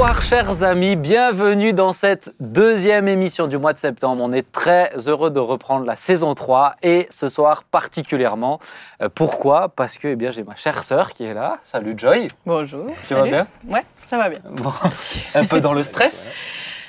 Bonsoir chers amis, bienvenue dans cette deuxième émission du mois de septembre. On est très heureux de reprendre la saison 3 et ce soir particulièrement. Euh, pourquoi? Parce que eh bien, j'ai ma chère sœur qui est là. Salut Joy. Bonjour. Tu vas bien? Ouais, ça va bien. Bon, un peu dans le stress?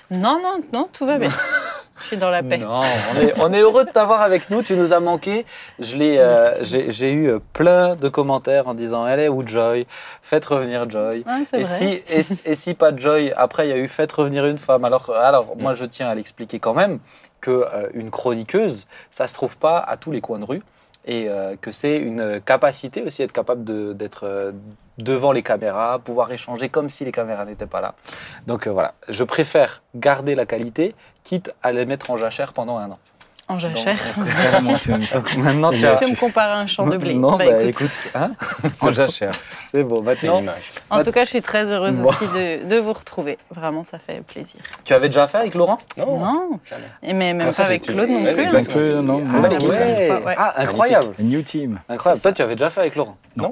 Non, non, non, tout va bien. Je suis dans la paix. Non, on est, on est heureux de t'avoir avec nous. Tu nous as manqué. Je l'ai, euh, j'ai, j'ai eu plein de commentaires en disant Elle est où Joy? Faites revenir Joy. Ouais, Et vrai. si, et, si- et si pas Joy, après il y a eu Faites revenir une femme. Alors, alors moi je tiens à l'expliquer quand même que euh, une chroniqueuse, ça se trouve pas à tous les coins de rue et euh, que c'est une capacité aussi être capable de- d'être euh, devant les caméras, pouvoir échanger comme si les caméras n'étaient pas là. Donc euh, voilà, je préfère garder la qualité, quitte à les mettre en jachère pendant un an. En jachère. Vraiment, tu me- Donc, maintenant, tu as- Tu me compares à un champ de blé. Non, Bah, bah, écoute. hein, En jachère. c'est bon. Maintenant. En tout cas, je suis très heureuse Bon. aussi de, de vous retrouver. Vraiment, ça fait plaisir. tu avais déjà fait avec Laurent? Non, Non, jamais. et mais même Ah, ça, pas avec Claude non plus. Euh, Que, non, Ah, ouais. Ah, incroyable. A new team. Incroyable. Toi, tu avais déjà fait avec Laurent? Non.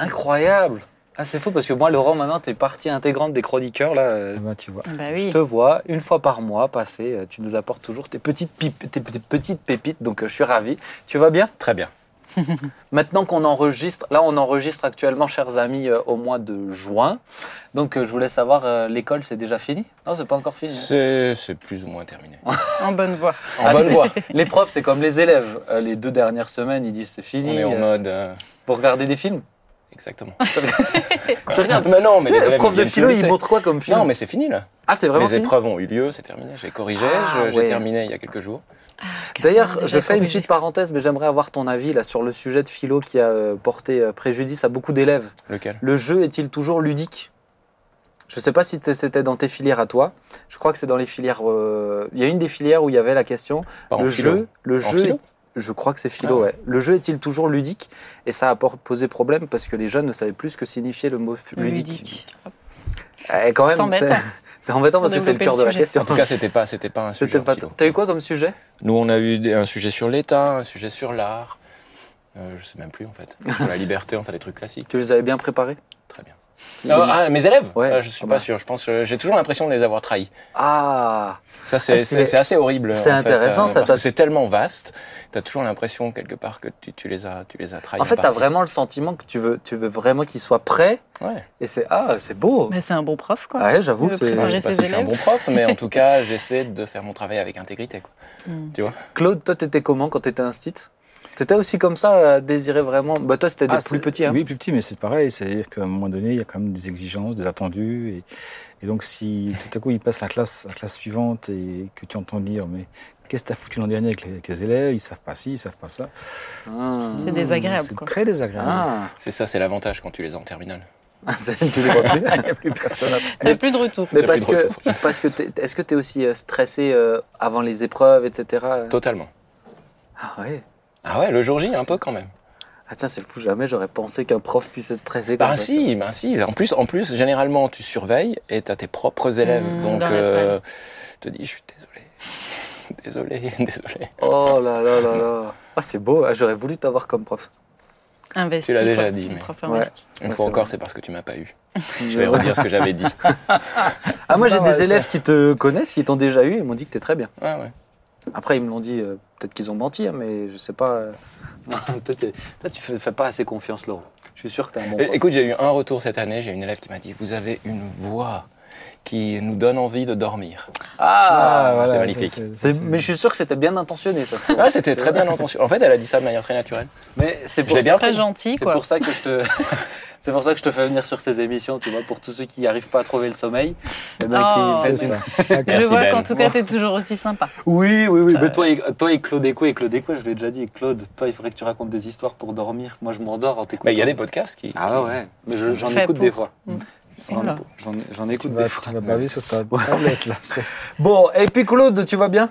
Ah, Incroyable. Ah, c'est fou parce que moi, Laurent, maintenant, tu es partie intégrante des chroniqueurs. Là, euh, Ah bah, tu vois. Bah Je oui. te vois une fois par mois passer. euh, Tu nous apportes toujours tes petites, tes pépites. Donc, euh, je suis ravi. Tu vas bien? Très bien. Maintenant qu'on enregistre, là, on enregistre actuellement, chers amis, euh, au mois de juin. Donc, euh, je voulais savoir, euh, l'école, c'est déjà fini? Non, c'est pas encore fini. hein? C'est plus ou moins terminé. En bonne voie. En Ah, bonne c'est- voie. Les profs, c'est comme les élèves. Euh, les deux dernières semaines, ils disent c'est fini. On est en Euh, mode. euh, Vous regardez des films? Exactement. Je regarde. Mais non, mais les Le élèves. prof de philo, il montre quoi comme film Non, mais c'est fini là. Ah, c'est vraiment Les fini épreuves ont eu lieu, c'est terminé. J'ai corrigé, Ah, j'ai ouais. terminé il y a quelques jours. D'ailleurs, Déjà je fais une petite parenthèse, mais j'aimerais avoir ton avis là sur le sujet de philo qui a euh, porté euh, préjudice à beaucoup d'élèves. Lequel? Le jeu est-il toujours ludique? Je ne sais pas si c'était dans tes filières à toi. Je crois que c'est dans les filières. euh, Il y a une des filières où il y avait la question. Pas en le philo? jeu, le En jeu. philo? Je crois que c'est philo, Ah. ouais. Le jeu est-il toujours ludique? Et ça a posé problème parce que les jeunes ne savaient plus ce que signifiait le mot ludique. Ludique. Eh, quand même, C'est embêtant. C'est embêtant parce que c'est le cœur le de la question. En tout cas, c'était pas, c'était pas un sujet. T'as eu quoi comme sujet? Nous, on a eu un sujet sur l'État, un sujet sur l'art. Euh, je sais même plus en fait. Sur la liberté, enfin des trucs classiques. Tu les avais bien préparés? Ah, ah, mes élèves Ouais. Ah, Je suis Ah pas bah. sûr. Je pense, euh, j'ai toujours l'impression de les avoir trahis. Ah Ça, c'est c'est- c'est- c'est assez horrible. c'est en fait, intéressant, ça Parce que c'est tellement vaste. Tu as toujours l'impression, quelque part, que tu, tu les, as, tu les as trahis. En fait, tu as vraiment le sentiment que tu veux, tu veux vraiment qu'ils soient prêts. Ouais. Et c'est ah, c'est beau. Mais c'est un bon prof, quoi. Ah ouais, j'avoue c'est. Je sais pas si je suis un bon prof, mais en tout cas, j'essaie de faire mon travail avec intégrité. Quoi. Hmm. Tu vois? Claude, toi, t'étais comment quand t'étais instit T'étais aussi comme ça, à désirer vraiment. Bah, toi, c'était Ah, plus petits. Hein. Oui, plus petit, mais c'est pareil. C'est-à-dire qu'à un moment donné, il y a quand même des exigences, des attendus. Et, et donc, si tout à coup, il passe à la classe, à la classe suivante et que tu entends dire, mais qu'est-ce que tu as foutu l'an dernier avec les, avec les élèves? Ils savent pas ci, ils savent pas ça. Ah. C'est désagréable, C'est très désagréable. Ah. C'est ça, c'est l'avantage quand tu les as en terminale. Tu les vois plus. Il n'y a plus personne après. T'as plus de retour. Mais Y a parce plus de que, retour. parce que t'es- est-ce que tu es aussi euh, stressé euh, avant les épreuves, etc. Totalement. Ah ouais. Ah ouais, le jour J, un peu quand même. Ah tiens, c'est fou, jamais j'aurais pensé qu'un prof puisse être stressé comme Bah ça. si, bah si. En plus, en plus, généralement, tu surveilles et tu as tes propres élèves. Mmh, donc, dans la salle. te dis, je suis désolé. désolé, désolé. Oh là là là là. Ah, c'est beau, ah, j'aurais voulu t'avoir comme prof. Investi. Tu l'as déjà dit, mais- prof Ouais. investi. Une Ouais, fois encore, vrai. c'est parce que tu m'as pas eu. Je vais redire ce que j'avais dit. Ah, moi j'ai des ça. élèves qui te connaissent, qui t'ont déjà eu, ils m'ont dit que t'es très bien. Ouais, ouais. Après, ils me l'ont dit, euh, peut-être qu'ils ont menti, hein, mais je sais pas. euh. toi, t'es- toi, tu fais, fais pas assez confiance, Laurent. Je suis sûr que t'es un bon prof. Écoute, j'ai eu un retour cette année. J'ai une élève qui m'a dit Vous avez une voix qui nous donne envie de dormir. Ah, c'était magnifique. c'est- c'est- c'est- Mais je suis sûr que c'était bien intentionné, ça se trouve. Ah, c'était très bien intentionné. En fait, elle a dit ça de manière très naturelle. Mais c'est Je pour, l'ai bien Très pris. gentil, c'est quoi. pour ça que je te. C'est pour ça que je te fais venir sur ces émissions, tu vois, pour tous ceux qui n'arrivent pas à trouver le sommeil. eh ben, Oh. qui- ça. Je Merci, vois Ben. qu'en tout cas, t'es toujours aussi sympa. Oui, oui, oui. Mais toi, et, toi et Claude Éco, et Claude Éco, je l'ai déjà dit, Claude, toi, il faudrait que tu racontes des histoires pour dormir. Moi, je m'endors en t'écoutant. Bah, Il y a des podcasts qui. Ah ouais, ouais. Mais je- j'en Fait écoute pour. des fois. Mm. J'en Tu écoute vas, des fois. tu vas baver sur ta tablette là. Bon, et puis Claude, tu vas bien?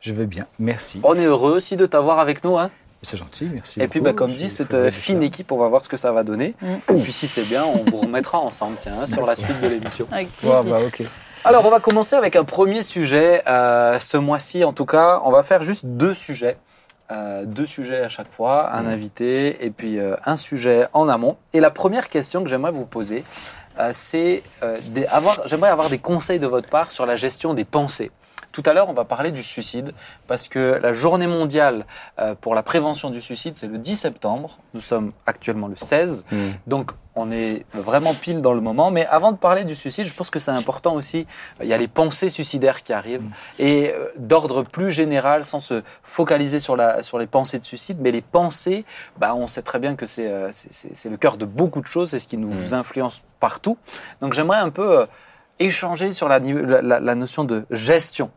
Je vais bien, merci. On est heureux aussi de t'avoir avec nous. Hein. C'est gentil, merci. et puis, bah, comme Je dit, cette euh, fine équipe, on va voir ce que ça va donner. Mm. Et puis, si c'est bien, on vous remettra ensemble, tiens, sur la suite de l'émission. Ouais, bah, ok. Alors, on va commencer avec un premier sujet. euh, ce mois-ci, en tout cas, on va faire juste deux sujets. Euh, deux sujets à chaque fois, un invité et puis euh, un sujet en amont. Et la première question que j'aimerais vous poser, euh, c'est euh, avoir. J'aimerais avoir des conseils de votre part sur la gestion des pensées. Tout à l'heure, on va parler du suicide parce que la journée mondiale euh, pour la prévention du suicide, c'est le 10 septembre. Nous sommes actuellement le 16. Mm. Donc, on est vraiment pile dans le moment. Mais avant de parler du suicide, je pense que c'est important aussi. Il y a les pensées suicidaires qui arrivent. Et euh, d'ordre plus général, sans se focaliser sur, la, sur les pensées de suicide, mais les pensées, bah, on sait très bien que c'est euh, c'est- c'est- c'est le cœur de beaucoup de choses. C'est ce qui nous Mm. influence partout. Donc, j'aimerais un peu euh, échanger sur la, notion de gestion.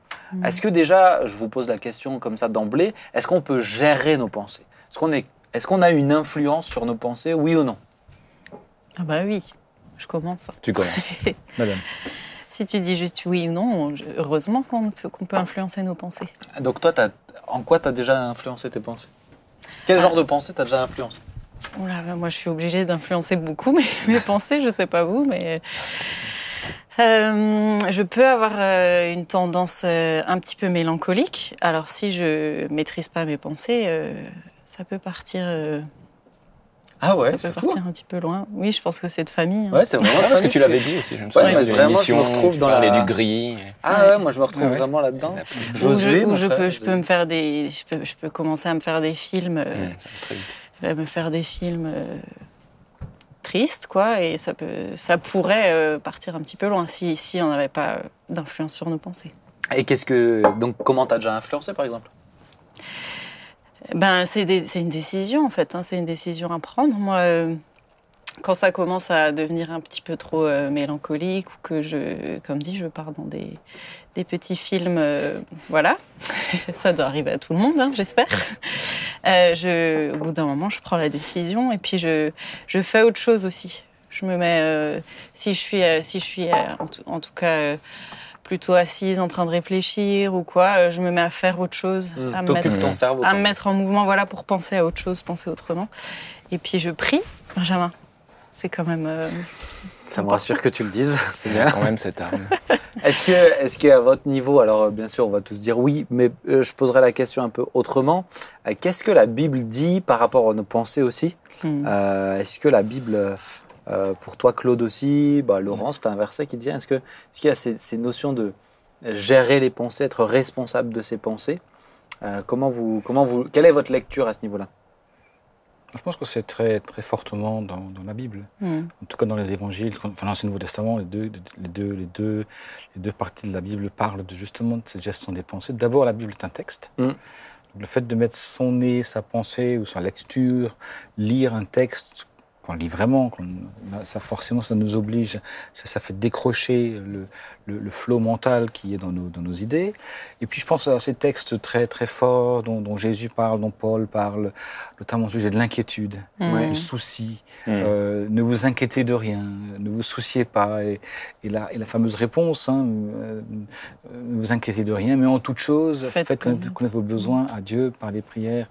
Est-ce que déjà, je vous pose la question comme ça d'emblée, est-ce qu'on peut gérer nos pensées? Est-ce qu'on est, est qu'on a une influence sur nos pensées, oui ou non? Ah bah oui, je commence. Tu commences. Madame. si tu dis juste oui ou non, heureusement qu'on peut, influencer nos pensées. Donc toi, en quoi tu as déjà influencé tes pensées? Quel genre de pensée t'as déjà influencé? Oh là là, moi, je suis obligée d'influencer beaucoup mes, mes pensées, je sais pas vous, mais Euh, je peux avoir euh, une tendance euh, un petit peu mélancolique. Alors, si je maîtrise pas mes pensées, euh, ça peut partir, euh, Ah ouais, ça peut fou. partir un petit peu loin. Oui, je pense que c'est de famille. hein. Ouais, c'est vraiment Parce que tu l'avais dit aussi, je me Ouais, souviens. d'une vraiment, je me retrouve dans la- du gris. Ah ouais, moi je me retrouve ouais. vraiment là-dedans. Ou Josué, je, je peux, je peux me faire des, je peux, je peux commencer à me faire des films, euh, Mm, euh, me faire des films tristes, quoi, et ça peut, ça pourrait euh, partir un petit peu loin si, si on n'avait pas euh, d'influence sur nos pensées. Et qu'est-ce que donc comment t'as déjà influencé par exemple? Ben, c'est des- c'est une décision en fait, hein, c'est une décision à prendre. Moi, euh, quand ça commence à devenir un petit peu trop euh, mélancolique ou que je, comme dit, je pars dans des, des petits films, euh, voilà, ça doit arriver à tout le monde, hein, j'espère. Euh, je, au bout d'un moment, je prends la décision et puis je, je fais autre chose aussi. Je me mets, si je suis, si je suis en, tout, en tout cas plutôt assise en train de réfléchir ou quoi, je me mets à faire autre chose, à me mettre ton cerveau. à me mettre en mouvement, voilà, pour penser à autre chose, penser autrement. Et puis je prie, Benjamin. C'est quand même. euh, Ça me rassure que tu le dises, c'est bien. Quand même cette arme. Est-ce que, est-ce qu'à votre niveau, alors euh, bien sûr, on va tous dire oui, mais euh, je poserai la question un peu autrement. Euh, qu'est-ce que la Bible dit par rapport à nos pensées aussi? Hmm. Euh, Est-ce que la Bible, euh, pour toi, Claude aussi, bah, Laurence, c'est un verset qui te vient. Est-ce, que, est-ce qu'il y a ces, ces notions de gérer les pensées, être responsable de ses pensées? Euh, comment vous, comment vous, Quelle est votre lecture à ce niveau-là? Je pense que c'est très, très fortement dans, dans la Bible. Hmm. En tout cas, dans les évangiles, enfin, et le Nouveau Testament, les deux, les, deux, les, deux, les deux parties de la Bible parlent de, justement de cette gestion des pensées. D'abord, la Bible est un texte. Mm. Donc, le fait de mettre son nez, sa pensée ou sa lecture, lire un texte qu'on lit vraiment, qu'on- ça forcément, ça nous oblige, ça, ça fait décrocher le, le, le flot mental qui est dans nos, dans nos idées. Et puis, je pense à ces textes très, très forts dont, dont Jésus parle, dont Paul parle, notamment au sujet de l'inquiétude, Hmm. du souci, Mm. euh, ne vous inquiétez de rien, ne vous souciez pas. Et, et, la, et la fameuse réponse, hein, euh, ne vous inquiétez de rien, mais en toute chose, Faites faites, connaître, connaître. connaître vos besoins à Dieu par des prières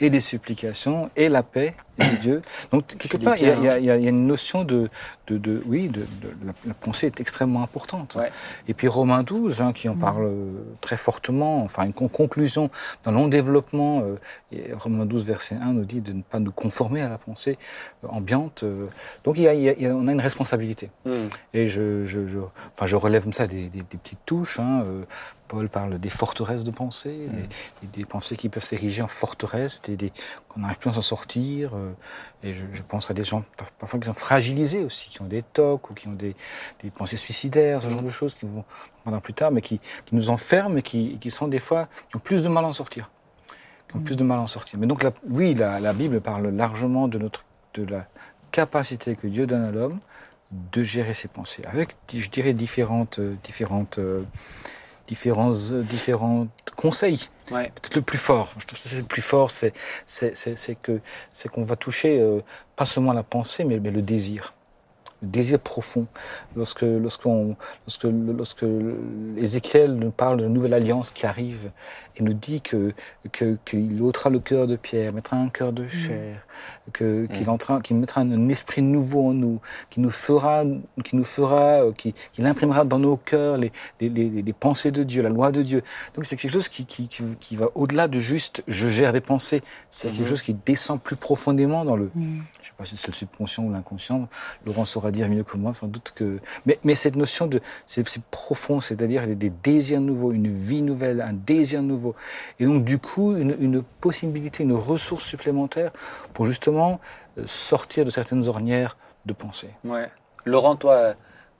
et des supplications et la paix de Dieu. Donc, quelque part, il y, a- il y a- il y a il y a une notion de, de, de- oui, de, de- la, la pensée est extrêmement importante. Ouais. Et puis Romains 12, hein, qui en parle euh, très fortement, enfin une con- conclusion dans long développement, euh, et Romains 12, verset 1 nous dit de ne pas nous conformer à la pensée euh, ambiante. euh. donc il y a- il y a- il y a- on a une responsabilité. Et je, je, je- enfin, je relève comme ça des, des- des petites touches. hein, euh, Paul parle des forteresses de pensée, des, des pensées qui peuvent s'ériger en forteresses, des, des- qu'on n'arrive plus à s'en sortir. euh, et je, je pense à des gens par- parfois qui sont fragilisés aussi, qui ont des tocs ou qui ont des, des pensées suicidaires, ce genre de choses qui vont on en parlera plus tard, mais qui, qui nous enferment et qui, qui sont des fois qui ont plus de mal à en sortir, qui ont plus de mal à en sortir. Mais donc la- oui, la, la Bible parle largement de notre de la capacité que Dieu donne à l'homme de gérer ses pensées, avec, je dirais, différentes, euh, différentes, euh, différents, euh, différents conseils. Ouais. Peut-être le plus fort, je trouve que c'est le plus fort, c'est, c'est, c'est, c'est que, c'est qu'on va toucher euh, pas seulement la pensée, mais, mais le désir. Le désir profond. Lorsque, lorsqu'on, lorsque, lorsque Ézéchiel nous parle de la nouvelle alliance qui arrive et nous dit que, que, qu'il ôtera le cœur de pierre, mettra un cœur de chair, que, qu'il, entra, qu'il mettra un esprit nouveau en nous, qui nous fera, qui nous fera, euh, qui, qu'il imprimera dans nos cœurs les, les, les, les pensées de Dieu, la loi de Dieu. Donc c'est quelque chose qui, qui, qui, qui va au-delà de juste je gère des pensées. C'est quelque chose qui descend plus profondément dans le, Hmm. je sais pas si c'est le subconscient ou l'inconscient. Laurent saura dire mieux que moi, sans doute que. Mais, mais cette notion de. C'est profond, c'est-à-dire des, désirs nouveaux, une vie nouvelle, un désir nouveau. Et donc, du coup, une, possibilité, une ressource supplémentaire pour justement euh, sortir de certaines ornières de pensée. Ouais. Laurent, toi,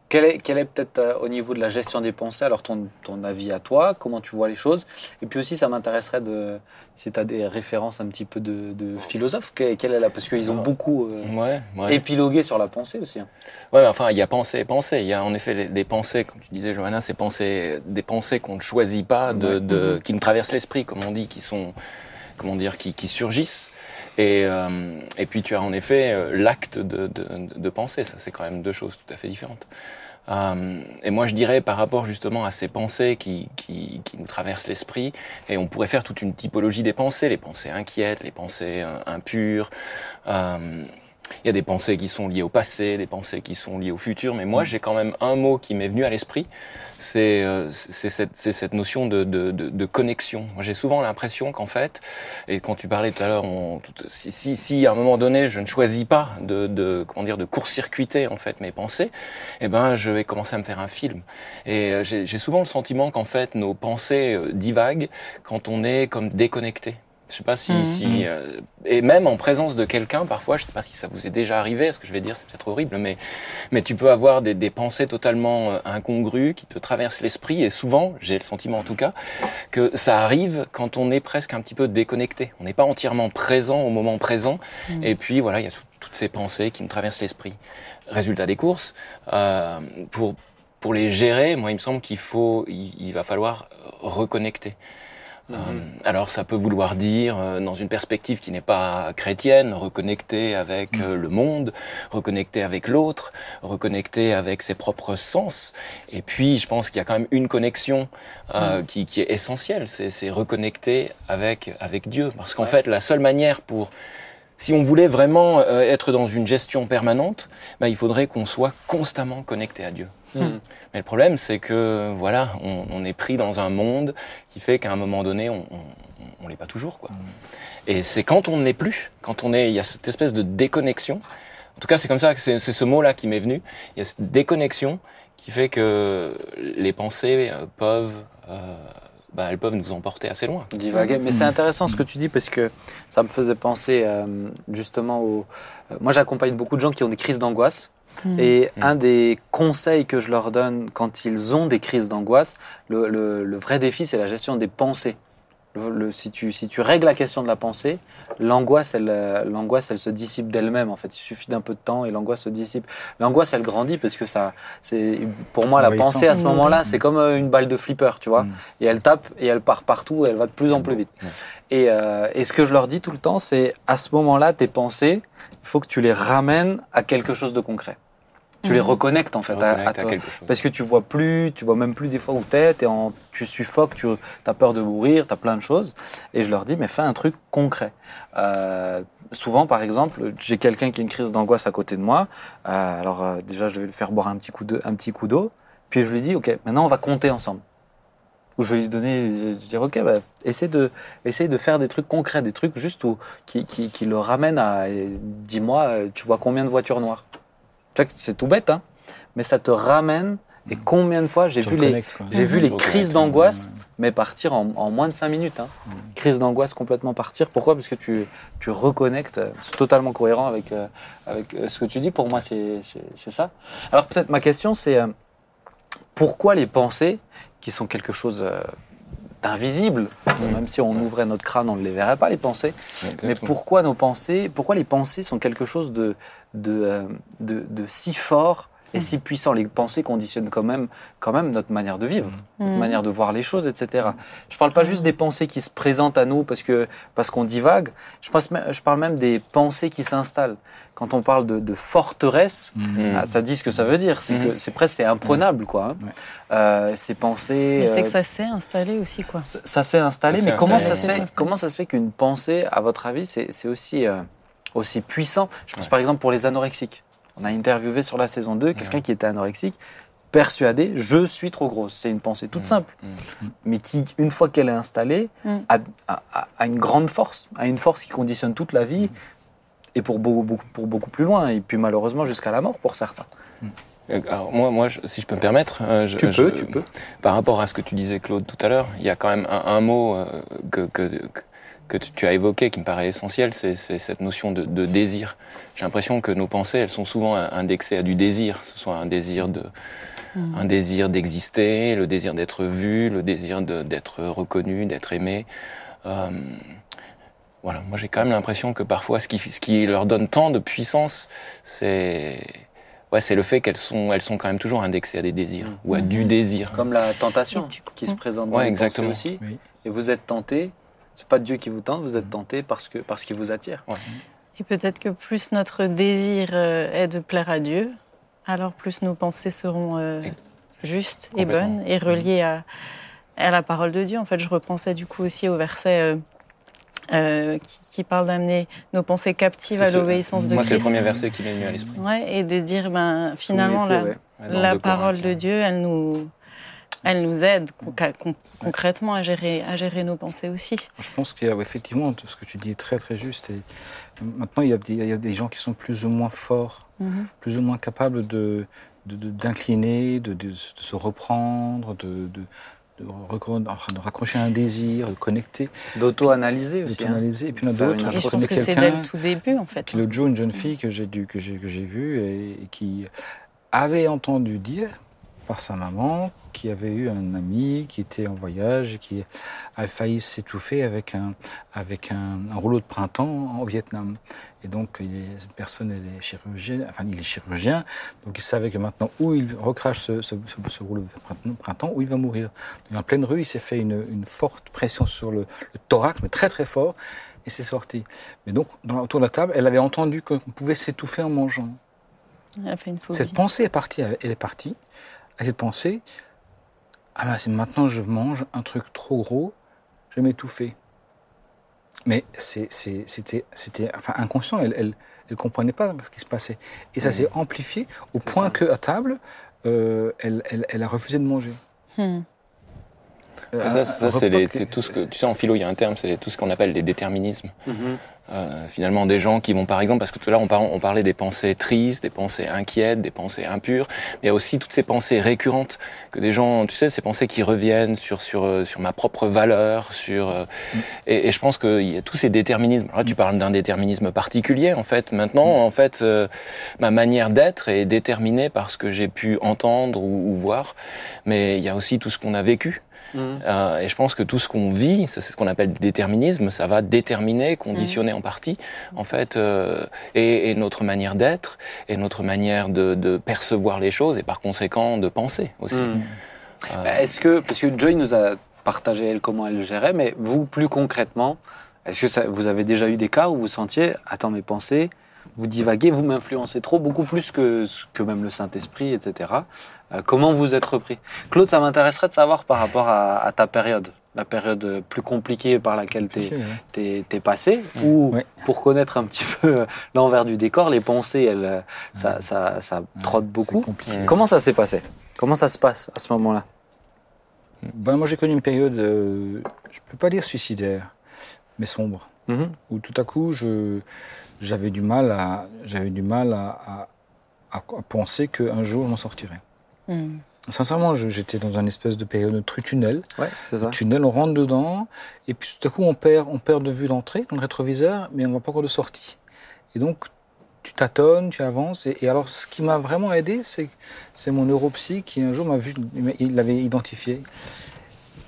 quel est, quel est peut-être euh, au niveau de la gestion des pensées, alors ton, ton avis à toi, comment tu vois les choses? Et puis aussi, ça m'intéresserait de si tu as des références un petit peu de, de philosophes, que- quelle est la Parce qu'ils ont Ah. beaucoup euh, Ouais, ouais. épilogué sur la pensée aussi. hein. Ouais, mais enfin, il y a pensée et pensée. Il y a en effet des pensées, comme tu disais, Johanna, ces pensées, des pensées qu'on ne choisit pas, de, de- qui nous traversent l'esprit, comme on dit, qui sont, comment dire, qui, qui surgissent. Et, euh, et puis tu as en effet euh, l'acte de, de, de penser. Ça, c'est quand même deux choses tout à fait différentes. Euh, et moi, je dirais par rapport justement à ces pensées qui, qui, qui nous traversent l'esprit, et on pourrait faire toute une typologie des pensées, les pensées inquiètes, les pensées euh, impures. Euh, il y a des pensées qui sont liées au passé, des pensées qui sont liées au futur, mais moi j'ai quand même un mot qui m'est venu à l'esprit, c'est euh, cette, cette notion de, de, de, de connexion. J'ai souvent l'impression qu'en fait, et quand tu parlais tout à l'heure, si, si, si à un moment donné je ne choisis pas de, de comment dire de court-circuiter en fait mes pensées, eh ben je vais commencer à me faire un film. Et euh, j'ai j'ai souvent le sentiment qu'en fait nos pensées euh, divaguent quand on est comme déconnecté. Je sais pas si, Mhm. si euh, et même en présence de quelqu'un, parfois, je sais pas si ça vous est déjà arrivé. Ce que je vais dire, c'est peut-être horrible, mais mais tu peux avoir des, des pensées totalement euh, incongrues qui te traversent l'esprit. Et souvent, j'ai le sentiment en tout cas, que ça arrive quand on est presque un petit peu déconnecté. On n'est pas entièrement présent au moment présent. Mhm. Et puis voilà, il y a tout- toutes ces pensées qui me traversent l'esprit. Résultat des courses, euh, pour pour les gérer, moi, il me semble qu'il faut, il, il va falloir reconnecter. Euh, alors ça peut vouloir dire, euh, dans une perspective qui n'est pas chrétienne, reconnecter avec euh, le monde, reconnecter avec l'autre, reconnecter avec ses propres sens. Et puis je pense qu'il y a quand même une connexion euh, qui, qui est essentielle, c'est c'est reconnecter avec, avec Dieu. Parce qu'en Ouais. fait, la seule manière pour... Si on voulait vraiment être dans une gestion permanente, bah, il faudrait qu'on soit constamment connecté à Dieu. Mhm. Mais le problème, c'est que voilà, on, on est pris dans un monde qui fait qu'à un moment donné, on, on, on l'est pas toujours, quoi. Et c'est quand on ne l'est plus, quand on est, il y a cette espèce de déconnexion. En tout cas, c'est comme ça que c'est c'est ce mot-là qui m'est venu. Il y a cette déconnexion qui fait que les pensées euh, peuvent, euh, bah, elles peuvent nous emporter assez loin. divaguer. Mais c'est intéressant ce que tu dis parce que ça me faisait penser euh, justement au. moi, j'accompagne beaucoup de gens qui ont des crises d'angoisse. Mhm. Et Mm. un des conseils que je leur donne quand ils ont des crises d'angoisse, le, le- le vrai défi, c'est la gestion des pensées. Le- le- si, tu, si tu règles la question de la pensée, l'angoisse, elle, euh, l'angoisse, elle se dissipe d'elle-même. En fait, il suffit d'un peu de temps et l'angoisse se dissipe. L'angoisse, elle grandit parce que ça, c'est pour moi la pensée à ce Mm. moment-là, c'est comme euh, une balle de flipper, tu vois. Mm. Et elle tape et elle part partout et elle va de plus en plus vite. Et, euh, et ce que je leur dis tout le temps, c'est à ce moment-là, tes pensées, il faut que tu les ramènes à quelque chose de concret. Tu les reconnectes en fait à, à Reconnecter à toi. quelque chose. Parce que tu vois plus, tu vois même plus des fois où t'es, en, tu suffoques, tu as peur de mourir, tu as plein de choses. Et je leur dis, mais fais un truc concret. Euh, souvent, par exemple, j'ai quelqu'un qui a une crise d'angoisse à côté de moi. Euh, alors euh, déjà, je vais lui faire boire un petit coup de- un petit coup d'eau. Puis je lui dis, ok, maintenant on va compter ensemble. Ou je vais lui donner, je vais dire, ok, bah, essaie de, essaie de faire des trucs concrets, des trucs juste où, qui, qui, qui le ramènent à, dis-moi, tu vois combien de voitures noires c'est tout bête, hein, mais ça te ramène. Et combien de fois j'ai vu les, j'ai vu Mhm. les crises d'angoisse, mais partir en, en moins de 5 minutes. Hein. Mhm. Crise d'angoisse complètement partir. Pourquoi? Parce que tu, tu reconnectes. euh, C'est totalement cohérent avec, euh, avec euh, ce que tu dis. Pour moi, c'est c'est- c'est ça. Alors peut-être ma question, c'est euh, pourquoi les pensées, qui sont quelque chose euh, d'invisible, même si on ouvrait notre crâne, on ne les verrait pas, les pensées, mais pourquoi nos pensées, pourquoi les pensées sont quelque chose de, de, euh, de, de si fort et si puissant Les pensées conditionnent quand même, quand même notre manière de vivre, notre Mhm. manière de voir les choses, etc. Je parle pas juste des pensées qui se présentent à nous parce que parce qu'on divague. Je, pense, je parle même des pensées qui s'installent. Quand on parle de, de forteresse, ah, ça dit ce que ça veut dire. C'est que c'est presque imprenable, quoi. hein. Ouais. Euh, ces pensées. Mais c'est euh, que ça s'est installé aussi, quoi. ça, ça s'est installé, Ça mais comment installé. ça, se fait, comment ça se fait qu'une pensée, à votre avis, c'est c'est aussi, euh, aussi puissant Je pense Ouais. par exemple pour les anorexiques. On a interviewé sur la saison 2 quelqu'un qui était anorexique, persuadé, je suis trop grosse. C'est une pensée toute simple, mais qui, une fois qu'elle est installée, a, a- une grande force, a une force qui conditionne toute la vie. et pour beaucoup, beaucoup- pour beaucoup plus loin, et puis malheureusement jusqu'à la mort pour certains. Alors moi, moi je- si je peux me permettre, euh, je- Tu je- peux, tu peux. Par rapport à ce que tu disais, Claude, tout à l'heure, il y a quand même un, un mot euh, que, que, que- que tu tu as évoqué qui me paraît essentiel, c'est c'est cette notion de, de désir. J'ai l'impression que nos pensées, elles sont souvent indexées à du désir, que ce soit un désir de un désir d'exister, le désir d'être vu, le désir d'être reconnu, d'être aimé. Euh, voilà, moi j'ai quand même l'impression que parfois ce qui, ce qui leur donne tant de puissance, c'est ouais, c'est le fait qu'elles sont, elles sont quand même toujours indexées à des désirs ou à du désir. Comme la tentation qui se présente dans Ouais, les exactement. pensées aussi. Oui. Et vous êtes tenté, c'est pas Dieu qui vous tente, vous êtes tenté parce que parce qu'il vous attire. Et peut-être que plus notre désir euh, est de plaire à Dieu, alors plus nos pensées seront euh, justes et bonnes et reliées à, à la parole de Dieu. En fait, je repensais du coup aussi au verset euh, euh, qui, qui parle d'amener nos pensées captives à l'obéissance de Moi, c'est le Christ. premier verset qui m'est venu à l'esprit. Ouais, et de dire, ben, finalement, Soumettez, la, ouais. La parole de Dieu, elle nous, elle nous aide concrètement à gérer, à gérer nos pensées aussi. Je pense qu'il y a effectivement tout ce que tu dis est très très juste. Et maintenant, il y, a des, il y a des gens qui sont plus ou moins forts, Mhm. plus ou moins capables de de- de- d'incliner, de, de, de se reprendre, de, de, raccrocher un désir, de connecter, D'auto-analyser de aussi. hein. t'analyser. Et puis il y en a d'autres. je Je pense que c'est dès le tout début, en fait. l'autre jour, une jeune fille que j'ai que vue et, et qui avait entendu dire par sa maman qui avait eu un ami qui était en voyage et qui a failli s'étouffer avec un avec un, un rouleau de printemps au Vietnam. Et donc il est, personne elle est chirurgien, enfin il est chirurgien, donc il savait que maintenant où il recrache ce, ce- ce- ce rouleau de printemps- où il va mourir. Donc, en pleine rue, il s'est fait une, une forte pression sur le, le thorax, mais très très fort, et c'est sorti. Mais donc, dans, autour de la table, elle avait entendu qu'on pouvait s'étouffer en mangeant. Elle a fait une phobie. Cette pensée est partie, elle est partie. Avec cette pensée, ah ben c'est maintenant je mange un truc trop gros, je vais m'étouffer. Mais c'était c'était enfin, inconscient, elle elle, elle comprenait pas ce qui se passait. Et ça s'est amplifié au point ça. que à table, euh, elle, elle, elle a refusé de manger. Hmm. Euh, Ça, ça, c'est tout ce que tu sais en philo il y a un terme c'est tout ce qu'on appelle les déterminismes Mhm. Euh, finalement des gens qui vont par exemple parce que tout à l'heure on, par- on parlait des pensées tristes des pensées inquiètes des pensées impures mais il y a aussi toutes ces pensées récurrentes que des gens tu sais ces pensées qui reviennent sur sur euh, sur ma propre valeur sur euh, et, et je pense qu'il y a tous ces déterminismes. Alors là tu parles d'un déterminisme particulier en fait maintenant en fait euh, ma manière d'être est déterminée par ce que j'ai pu entendre ou, ou voir mais il y a aussi tout ce qu'on a vécu Mhm. euh, et je pense que tout ce qu'on vit, c'est ce qu'on appelle le déterminisme, ça va déterminer, conditionner en partie, en fait, euh, et, et notre manière d'être, et notre manière de, de percevoir les choses, et par conséquent de penser aussi. Mhm. Euh, Bah, Est-ce que, parce que Joy nous a partagé elle comment elle gérait, mais vous plus concrètement, est-ce que ça- vous avez déjà eu des cas où vous sentiez, attends mes pensées, vous divaguez, vous m'influencez trop, beaucoup plus que, que même le Saint-Esprit, etc. Euh, comment vous êtes repris Claude, ça m'intéresserait de savoir par rapport à, à ta période, la période plus compliquée par laquelle tu t'es passé, ou Ouais. pour connaître un petit peu l'envers du décor, les pensées, elles, euh, ça, ça, ça trotte beaucoup. Comment ça s'est passé? Comment ça se passe à ce moment-là? Ben, moi, j'ai connu une période, euh, je peux pas dire suicidaire, mais sombre, Mhm. où tout à coup, je, j'avais du mal à, j'avais du mal à, à, à- à penser qu'un jour, je m'en sortirais. Hmm. Sincèrement, j'étais dans un espèce de période de tru- tunnel. Ouais, c'est ça. Tunnel, on rentre dedans, et puis tout à coup, on perd, on perd de vue l'entrée dans le rétroviseur, mais on ne voit pas encore de sortie. Et donc, tu tâtonnes, tu avances. Et, et alors, ce qui m'a vraiment aidé, c'est, mon neuropsy qui un jour m'a vu, il l'avait identifié,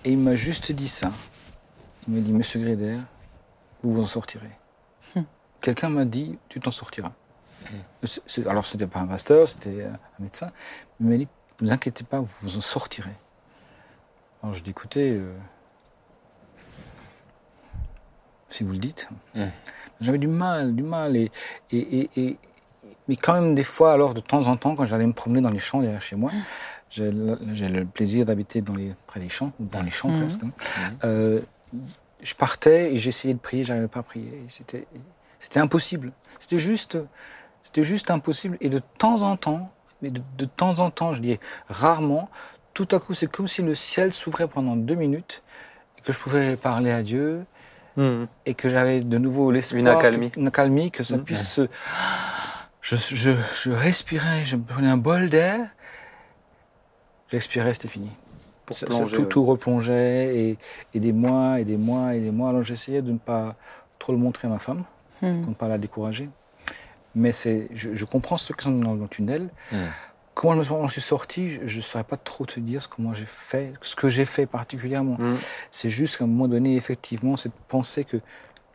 et il m'a juste dit ça. Il m'a dit, Monsieur Gréder, vous vous en sortirez. Hmm. Quelqu'un m'a dit, tu t'en sortiras. C'est- c'est- alors, c'était pas un pasteur, c'était un médecin. Il m'a dit, ne vous inquiétez pas, vous vous en sortirez. Alors, je dis, écoutez, euh, si vous le dites. Hmm. J'avais du mal, du mal. Et, et, et, et- mais quand même, des fois, alors, de temps en temps, quand j'allais me promener dans les champs derrière chez moi, j'ai le, j'ai le plaisir d'habiter dans les, près des champs, ou dans les champs Mhm. presque. hein. Euh, je partais et j'essayais de prier, j'arrivais pas à prier. C'était, c'était impossible. C'était juste, c'était juste impossible. Et de temps en temps, mais de, de temps en temps, je dis rarement, tout à coup, c'est comme si le ciel s'ouvrait pendant deux minutes et que je pouvais parler à Dieu Mhm. et que j'avais de nouveau l'espoir. Une accalmie. que- Une accalmie, que ça Mhm. puisse se. Je, je, je respirais, je me prenais un bol d'air, j'expirais, c'était fini. Pour Ça- ça- plonger. tout, ouais. tout replongeait et, et des mois et des mois et des mois. Alors j'essayais de ne pas trop le montrer à ma femme, Hmm. pour ne pas la décourager. Mais c'est, je, je comprends ceux qui sont dans le tunnel. Hmm. Comment je me suis, quand je suis sorti, je ne saurais pas trop te dire ce, comment j'ai fait, ce que j'ai fait particulièrement. Mhm. C'est juste qu'à un moment donné, effectivement, cette pensée que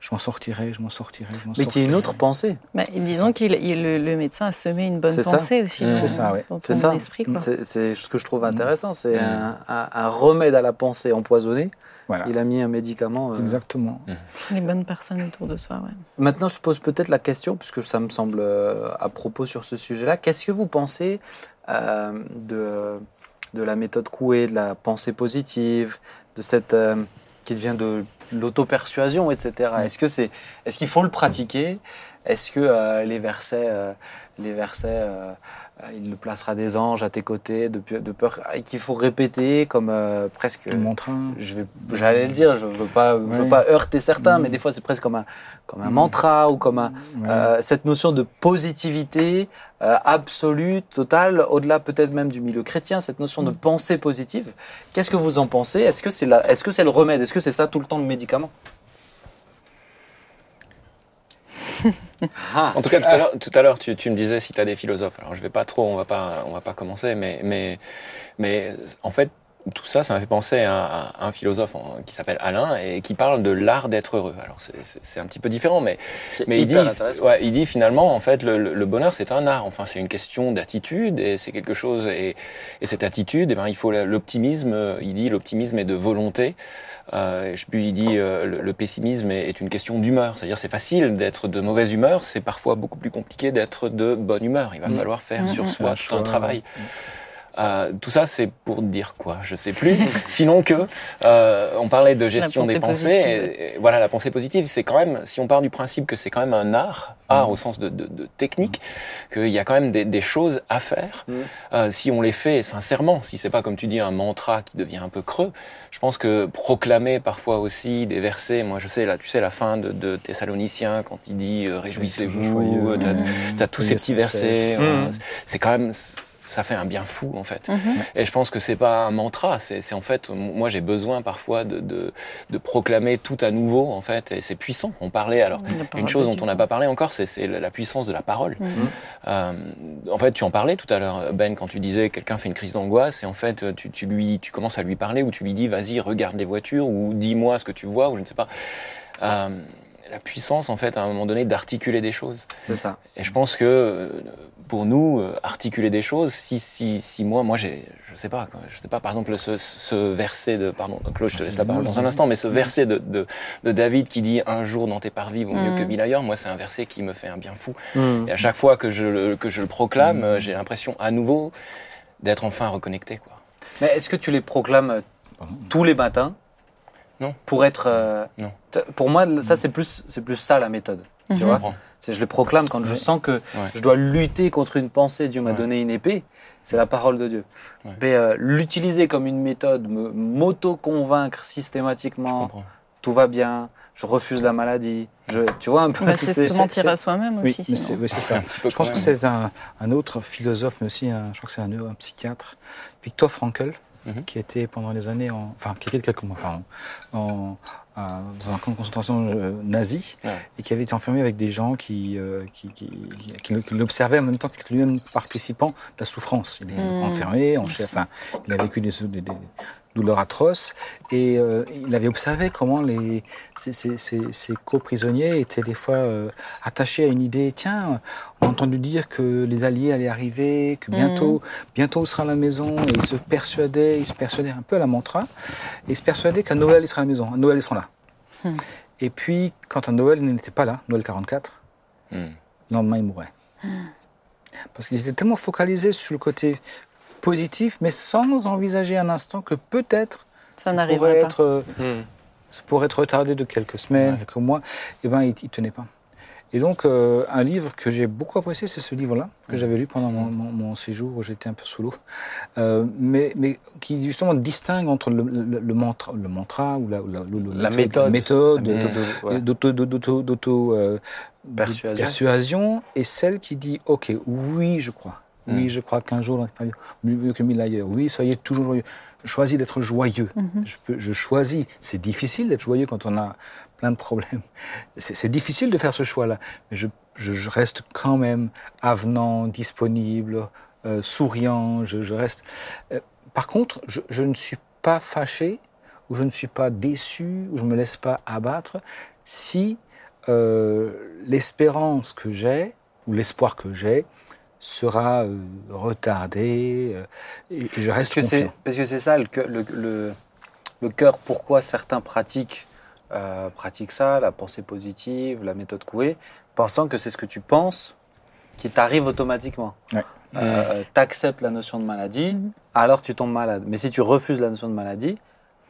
je m'en sortirai, je m'en sortirai, je m'en Mais qu'il y ait une autre pensée. Bah, disons que le, le médecin a semé une bonne C'est ça. pensée aussi Mmh. dans, C'est ça, ouais. dans C'est ton ça. esprit. Quoi. C'est c'est ce que je trouve intéressant. C'est Mhm. un, un- un remède à la pensée empoisonnée. Voilà, Il a mis un médicament. euh, exactement. Les bonnes personnes autour de soi. Ouais. Maintenant, je pose peut-être la question, puisque ça me semble euh, à propos sur ce sujet-là. Qu'est-ce que vous pensez euh, de, de la méthode Coué, de la pensée positive, de cette euh, qui devient de l'auto-persuasion, etc. Est-ce que c'est, est-ce qu'il faut le pratiquer? Est-ce que euh, les versets, euh, les versets, euh, il le placera des anges à tes côtés, de, peur, et qu'il faut répéter comme euh, presque. Le mantra. Je vais, j'allais le dire, je veux pas, je veux pas heurter certains, Mm. mais des fois c'est presque comme un, comme un Mm. mantra ou comme un, Ouais. euh, cette notion de positivité euh, absolue, totale, au-delà peut-être même du milieu chrétien, cette notion de pensée positive. Qu'est-ce que vous en pensez? Est-ce que c'est la, est-ce que c'est le remède? Est-ce que c'est ça tout le temps le médicament? Ah. En tout cas, tout à l'heure, tu, tu me disais si tu as des philosophes. Alors, je vais pas trop, on va pas, on va pas commencer, mais, mais, mais en fait, tout ça, ça m'a fait penser à, à un philosophe qui s'appelle Alain et qui parle de l'art d'être heureux. Alors, c'est- c'est c'est un petit peu différent, mais, mais il dit, ouais, il dit finalement, en fait, le, le- bonheur, c'est un art. Enfin, c'est une question d'attitude et c'est quelque chose. Et, et cette attitude, eh ben, il faut l'optimisme. Il dit, l'optimisme est de volonté. Euh, je puis il dit euh, le, le pessimisme est, est une question d'humeur, c'est-à-dire c'est facile d'être de mauvaise humeur, c'est parfois beaucoup plus compliqué d'être de bonne humeur. Il va Mm. falloir faire Mm, sur mm. soi un travail. Euh, tout ça, c'est pour dire quoi? Je sais plus. Sinon que euh, on parlait de gestion des pensées. positive. Et, et voilà, la pensée positive, c'est quand même, si on part du principe que c'est quand même un art, art au sens de, de- de technique, qu'il y a quand même des, des choses à faire. Mm. Euh, si on les fait sincèrement, si c'est pas comme tu dis un mantra qui devient un peu creux, je pense que proclamer parfois aussi des versets. Moi, je sais là, tu sais la fin de, de Thessaloniciens quand il dit réjouissez-vous, euh, t'as- tous ces petits versets. Mm. C'est quand même ça fait un bien fou en fait. Mhm. Et je pense que c'est pas un mantra, c'est en fait, moi j'ai besoin parfois de, de, de proclamer tout à nouveau en fait, et c'est puissant. On parlait alors, une chose dont on n'a pas parlé encore, c'est la puissance de la parole. Mhm. Euh, en fait, tu en parlais tout à l'heure, Ben, quand tu disais quelqu'un fait une crise d'angoisse, et en fait tu, tu lui, tu commences à lui parler ou tu lui dis vas-y regarde les voitures ou dis-moi ce que tu vois ou je ne sais pas. Euh, la puissance en fait à un moment donné d'articuler des choses. C'est ça. Et je pense que euh, pour nous, euh, articuler des choses, si, si, si moi, moi j'ai, je sais pas, je sais pas, par exemple, ce, ce verset de, pardon, Claude, je te laisse la parole dans un instant, mais ce verset de, de, de David qui dit un jour dans tes parvis vaut mieux Mm. que mille ailleurs, moi c'est un verset qui me fait un bien fou. Mm. Et à chaque fois que je, le- que je le proclame, Mm. j'ai l'impression à nouveau d'être enfin reconnecté, quoi. Mais est-ce que tu les proclames euh, tous les matins? Non. Pour être. euh, Non. Pour moi, ça, c'est plus, c'est plus ça la méthode. Tu Mhm. vois je les proclame quand je Ouais. sens que Ouais. je dois lutter contre une pensée. Dieu m'a Ouais. donné une épée. C'est la parole de Dieu. Ouais. Mais euh, l'utiliser comme une méthode, me m'auto-convaincre systématiquement, tout va bien, je refuse la maladie. Je, tu vois un peu. Bah, c'est ces- se mentir à soi-même Oui, aussi. c'est oui, c'est ça. Un petit peu Je pense que c'est un, un autre philosophe, mais aussi, un, je crois que c'est un, un psychiatre, Viktor Frankl, Mhm. qui était pendant des années, en, enfin, qui était quelques mois, pardon, en, à- dans un camp de concentration euh, nazi, Ouais. et qui avait été enfermé avec des gens qui, euh, qui, qui, qui l'observaient en même temps que lui-même participant de la souffrance. Il est Mhm. enfermé, en chef, enfin, il a vécu des, des- des douleurs atroces, et euh, il avait observé comment les, ces, ces- ces- ces co-prisonniers étaient des fois euh, attachés à une idée. Tiens, on a entendu dire que les Alliés allaient arriver, que bientôt, bientôt on sera à la maison. Et ils se persuadaient, ils se persuadaient un peu à la mantra, et ils se persuadaient qu'à Noël ils seraient à la maison, à Noël ils seront là. Hmm. Et puis, quand à Noël ils n'étaient pas là, Noël 44, Hmm. le lendemain ils mouraient. Parce qu'ils étaient tellement focalisés sur le côté positif, mais sans envisager un instant que peut-être Ça pourrait n'arriverait pas. être euh, Mm. ça pourrait être retardé de quelques semaines, quelques mois, et ben il, il tenait pas. Et donc, euh, un livre que j'ai beaucoup apprécié, c'est ce livre-là, que j'avais lu pendant mon, mon- mon séjour où j'étais un peu sous l'eau, Euh, mais, mais qui justement distingue entre le, le- le mantra, le mantra ou la, la- La méthode. méthode, méthode, ouais. d'auto- d'auto- d'auto- euh, et celle qui dit Ok, oui, je crois. Oui, Mm. je crois qu'un jour, mieux que mille ailleurs. Oui, soyez toujours joyeux. Choisis d'être joyeux. je, peux- je choisis. C'est difficile d'être joyeux quand on a plein de problèmes. C'est difficile de faire ce choix-là. Mais je, je- je reste quand même avenant, disponible, euh, souriant. Je, reste. Euh, par contre, je, je ne suis pas fâché ou je ne suis pas déçu ou je ne me laisse pas abattre si euh, l'espérance que j'ai ou l'espoir que j'ai sera euh, retardé euh, et, je reste Parce que c'est confiant. parce que c'est ça le, cœur- le, le, le cœur. Pourquoi certains pratiquent euh, pratiquent ça, la pensée positive, la méthode Coué, pensant que c'est ce que tu penses qui t'arrive automatiquement. Ouais. Euh, T'acceptes la notion de maladie, alors tu tombes malade. Mais si tu refuses la notion de maladie,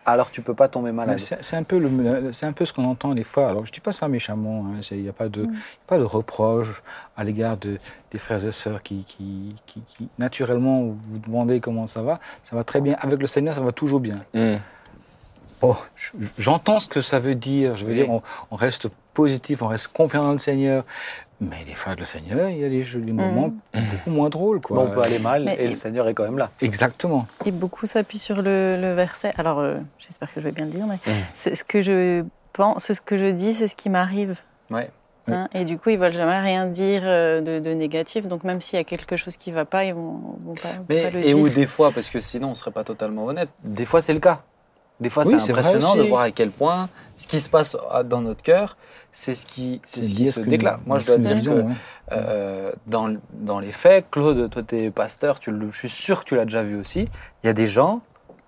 alors tu peux pas tomber malade. C'est c'est un, peu le- c'est un peu ce qu'on entend des fois. Alors, je ne dis pas ça méchamment. hein, c'est- Il n'y a, pas de- pas de reproche à l'égard de, des frères et sœurs qui, qui, qui- qui, naturellement, vous demandez comment ça va. Ça va très bien. Avec le Seigneur, ça va toujours bien. Mm. Bon, je- j'entends ce que ça veut dire. Je veux Oui. dire, on, on reste positif, on reste confiant dans le Seigneur. Mais des fois, avec le Seigneur, il y a des, des moments beaucoup moins drôles. Quoi. Bon, on peut aller mal Mais- et le Seigneur est quand même là. Exactement. Et beaucoup s'appuient sur le, le verset. Alors, euh, j'espère que je vais bien le dire, mais Mm. c'est ce que je pense, ce que je dis, c'est ce qui m'arrive. Ouais. Hein, et du coup, ils veulent jamais rien dire euh, de, de négatif. Donc, même s'il y a quelque chose qui va pas, ils vont, vont pas, Mais, pas le et dire. ou des fois, parce que sinon on serait pas totalement honnête, des fois c'est le cas. Des fois Oui, c'est impressionnant de voir à quel point ce qui se passe à- dans notre cœur, c'est ce qui, c'est ce qui lié à se déclare. nous- Moi je dois dire disons, que hein. euh, dans, dans les faits, Claude, toi tu es pasteur, tu le- je suis sûr que tu l'as déjà vu aussi, il y a des gens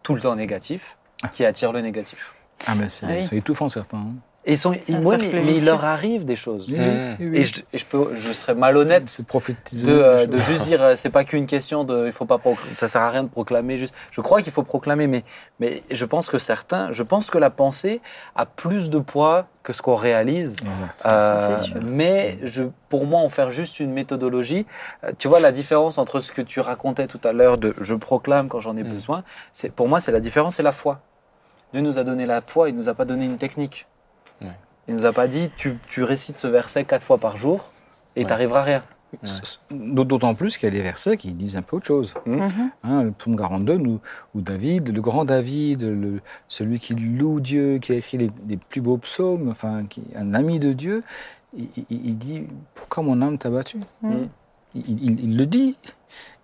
tout le temps négatifs qui attirent le négatif. Ah, mais c'est Ah oui. étouffant, certains. hein. Et ils sont, ils- ouais, mais, mais il leur arrive des choses. Oui, oui, oui, oui. Et, je, et je peux, je serais malhonnête de, euh, de juste dire euh, c'est pas qu'une question de il faut pas ça sert à rien de proclamer juste je crois qu'il faut proclamer mais mais je pense que certains je pense que la pensée a plus de poids que ce qu'on réalise. Euh, mais je pour moi en faire juste une méthodologie euh, tu vois la différence entre ce que tu racontais tout à l'heure de je proclame quand j'en ai Mm. besoin c'est pour moi c'est la différence c'est la foi Dieu nous a donné la foi il nous a pas donné une technique. Il nous a pas dit tu, tu récites ce verset quatre fois par jour et Ouais. t'arriveras à rien D'autant plus qu'il y a des versets qui disent un peu autre chose. Mhm. Hein, le psaume 42, nous, où David, le grand David, le- celui qui loue Dieu, qui a écrit les, les plus beaux psaumes, enfin, qui, un ami de Dieu, il, il- il dit Pourquoi mon âme t'a battu? Mhm. il, il- il le dit,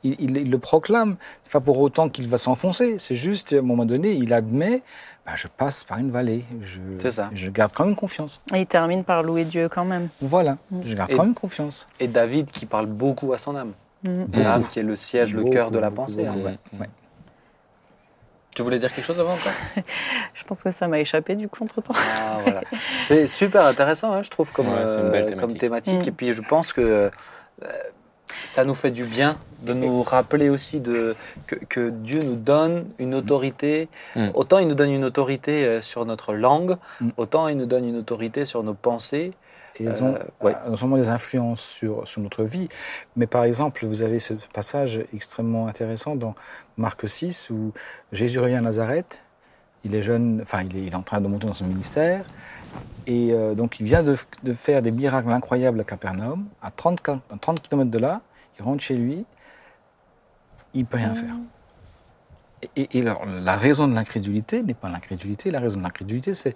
il, il- il le proclame. C'est pas pour autant qu'il va s'enfoncer, c'est juste à un moment donné, il admet ben, Je passe par une vallée, je, C'est ça. je garde quand même confiance. Et ils terminent par louer Dieu quand même. Voilà, je garde Et- quand même confiance. et David qui parle beaucoup à son âme Mhm. l'âme qui est le siège le cœur de la beaucoup, pensée hein. beaucoup, ouais. ouais. tu voulais dire quelque chose avant Je pense que ça m'a échappé du coup entre temps. Ah, voilà. C'est super intéressant, hein, je trouve, comme, Ouais, c'est une belle euh, thématique. comme thématique. Mm. Et puis, je pense que euh, ça nous fait du bien de nous rappeler aussi de, que, que Dieu nous donne une autorité. Mm. Autant il nous donne une autorité euh, sur notre langue, Mm. autant il nous donne une autorité sur nos pensées. Et elles ont Euh, ouais. non seulement des influences sur, sur notre vie, mais par exemple, vous avez ce passage extrêmement intéressant dans Marc 6 où Jésus revient à Nazareth. Il est jeune, enfin, il est, il est en train de monter dans son ministère. Et euh, donc, il vient de, de faire des miracles incroyables à Capernaum. À 30, ca- à 30 km de là, il rentre chez lui. Il ne peut rien faire. Et, et- alors, la raison de l'incrédulité n'est pas l'incrédulité. La raison de l'incrédulité, c'est.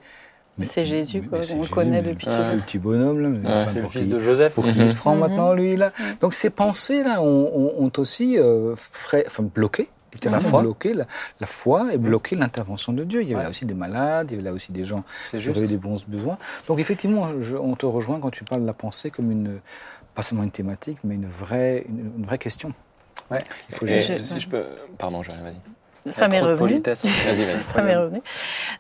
mais- C'est Jésus, quoi. On le connaît mais depuis le qu'il petit- est- Le petit bonhomme, là. mais Ouais. enfin, C'est le fils de Joseph. pour qui il se prend Mhm. maintenant, lui, là. Donc ces pensées-là ont, ont- ont aussi euh, frais- enfin, bloqué, littéralement La foi. bloqué la, la foi et bloqué l'intervention de Dieu. Il y avait Ouais. là aussi des malades, il y avait là aussi des gens C'est qui juste. avaient des bons besoins. Donc effectivement, je- on te rejoint quand tu parles de la pensée comme une, pas seulement une thématique, mais une vraie, une, une vraie question. Ouais. Il faut Et gérer. Je- si je peux. Pardon, Joël, vas-y. ça m'est revenu. politesse. Vas-y, vas-y. Ça m'est revenu.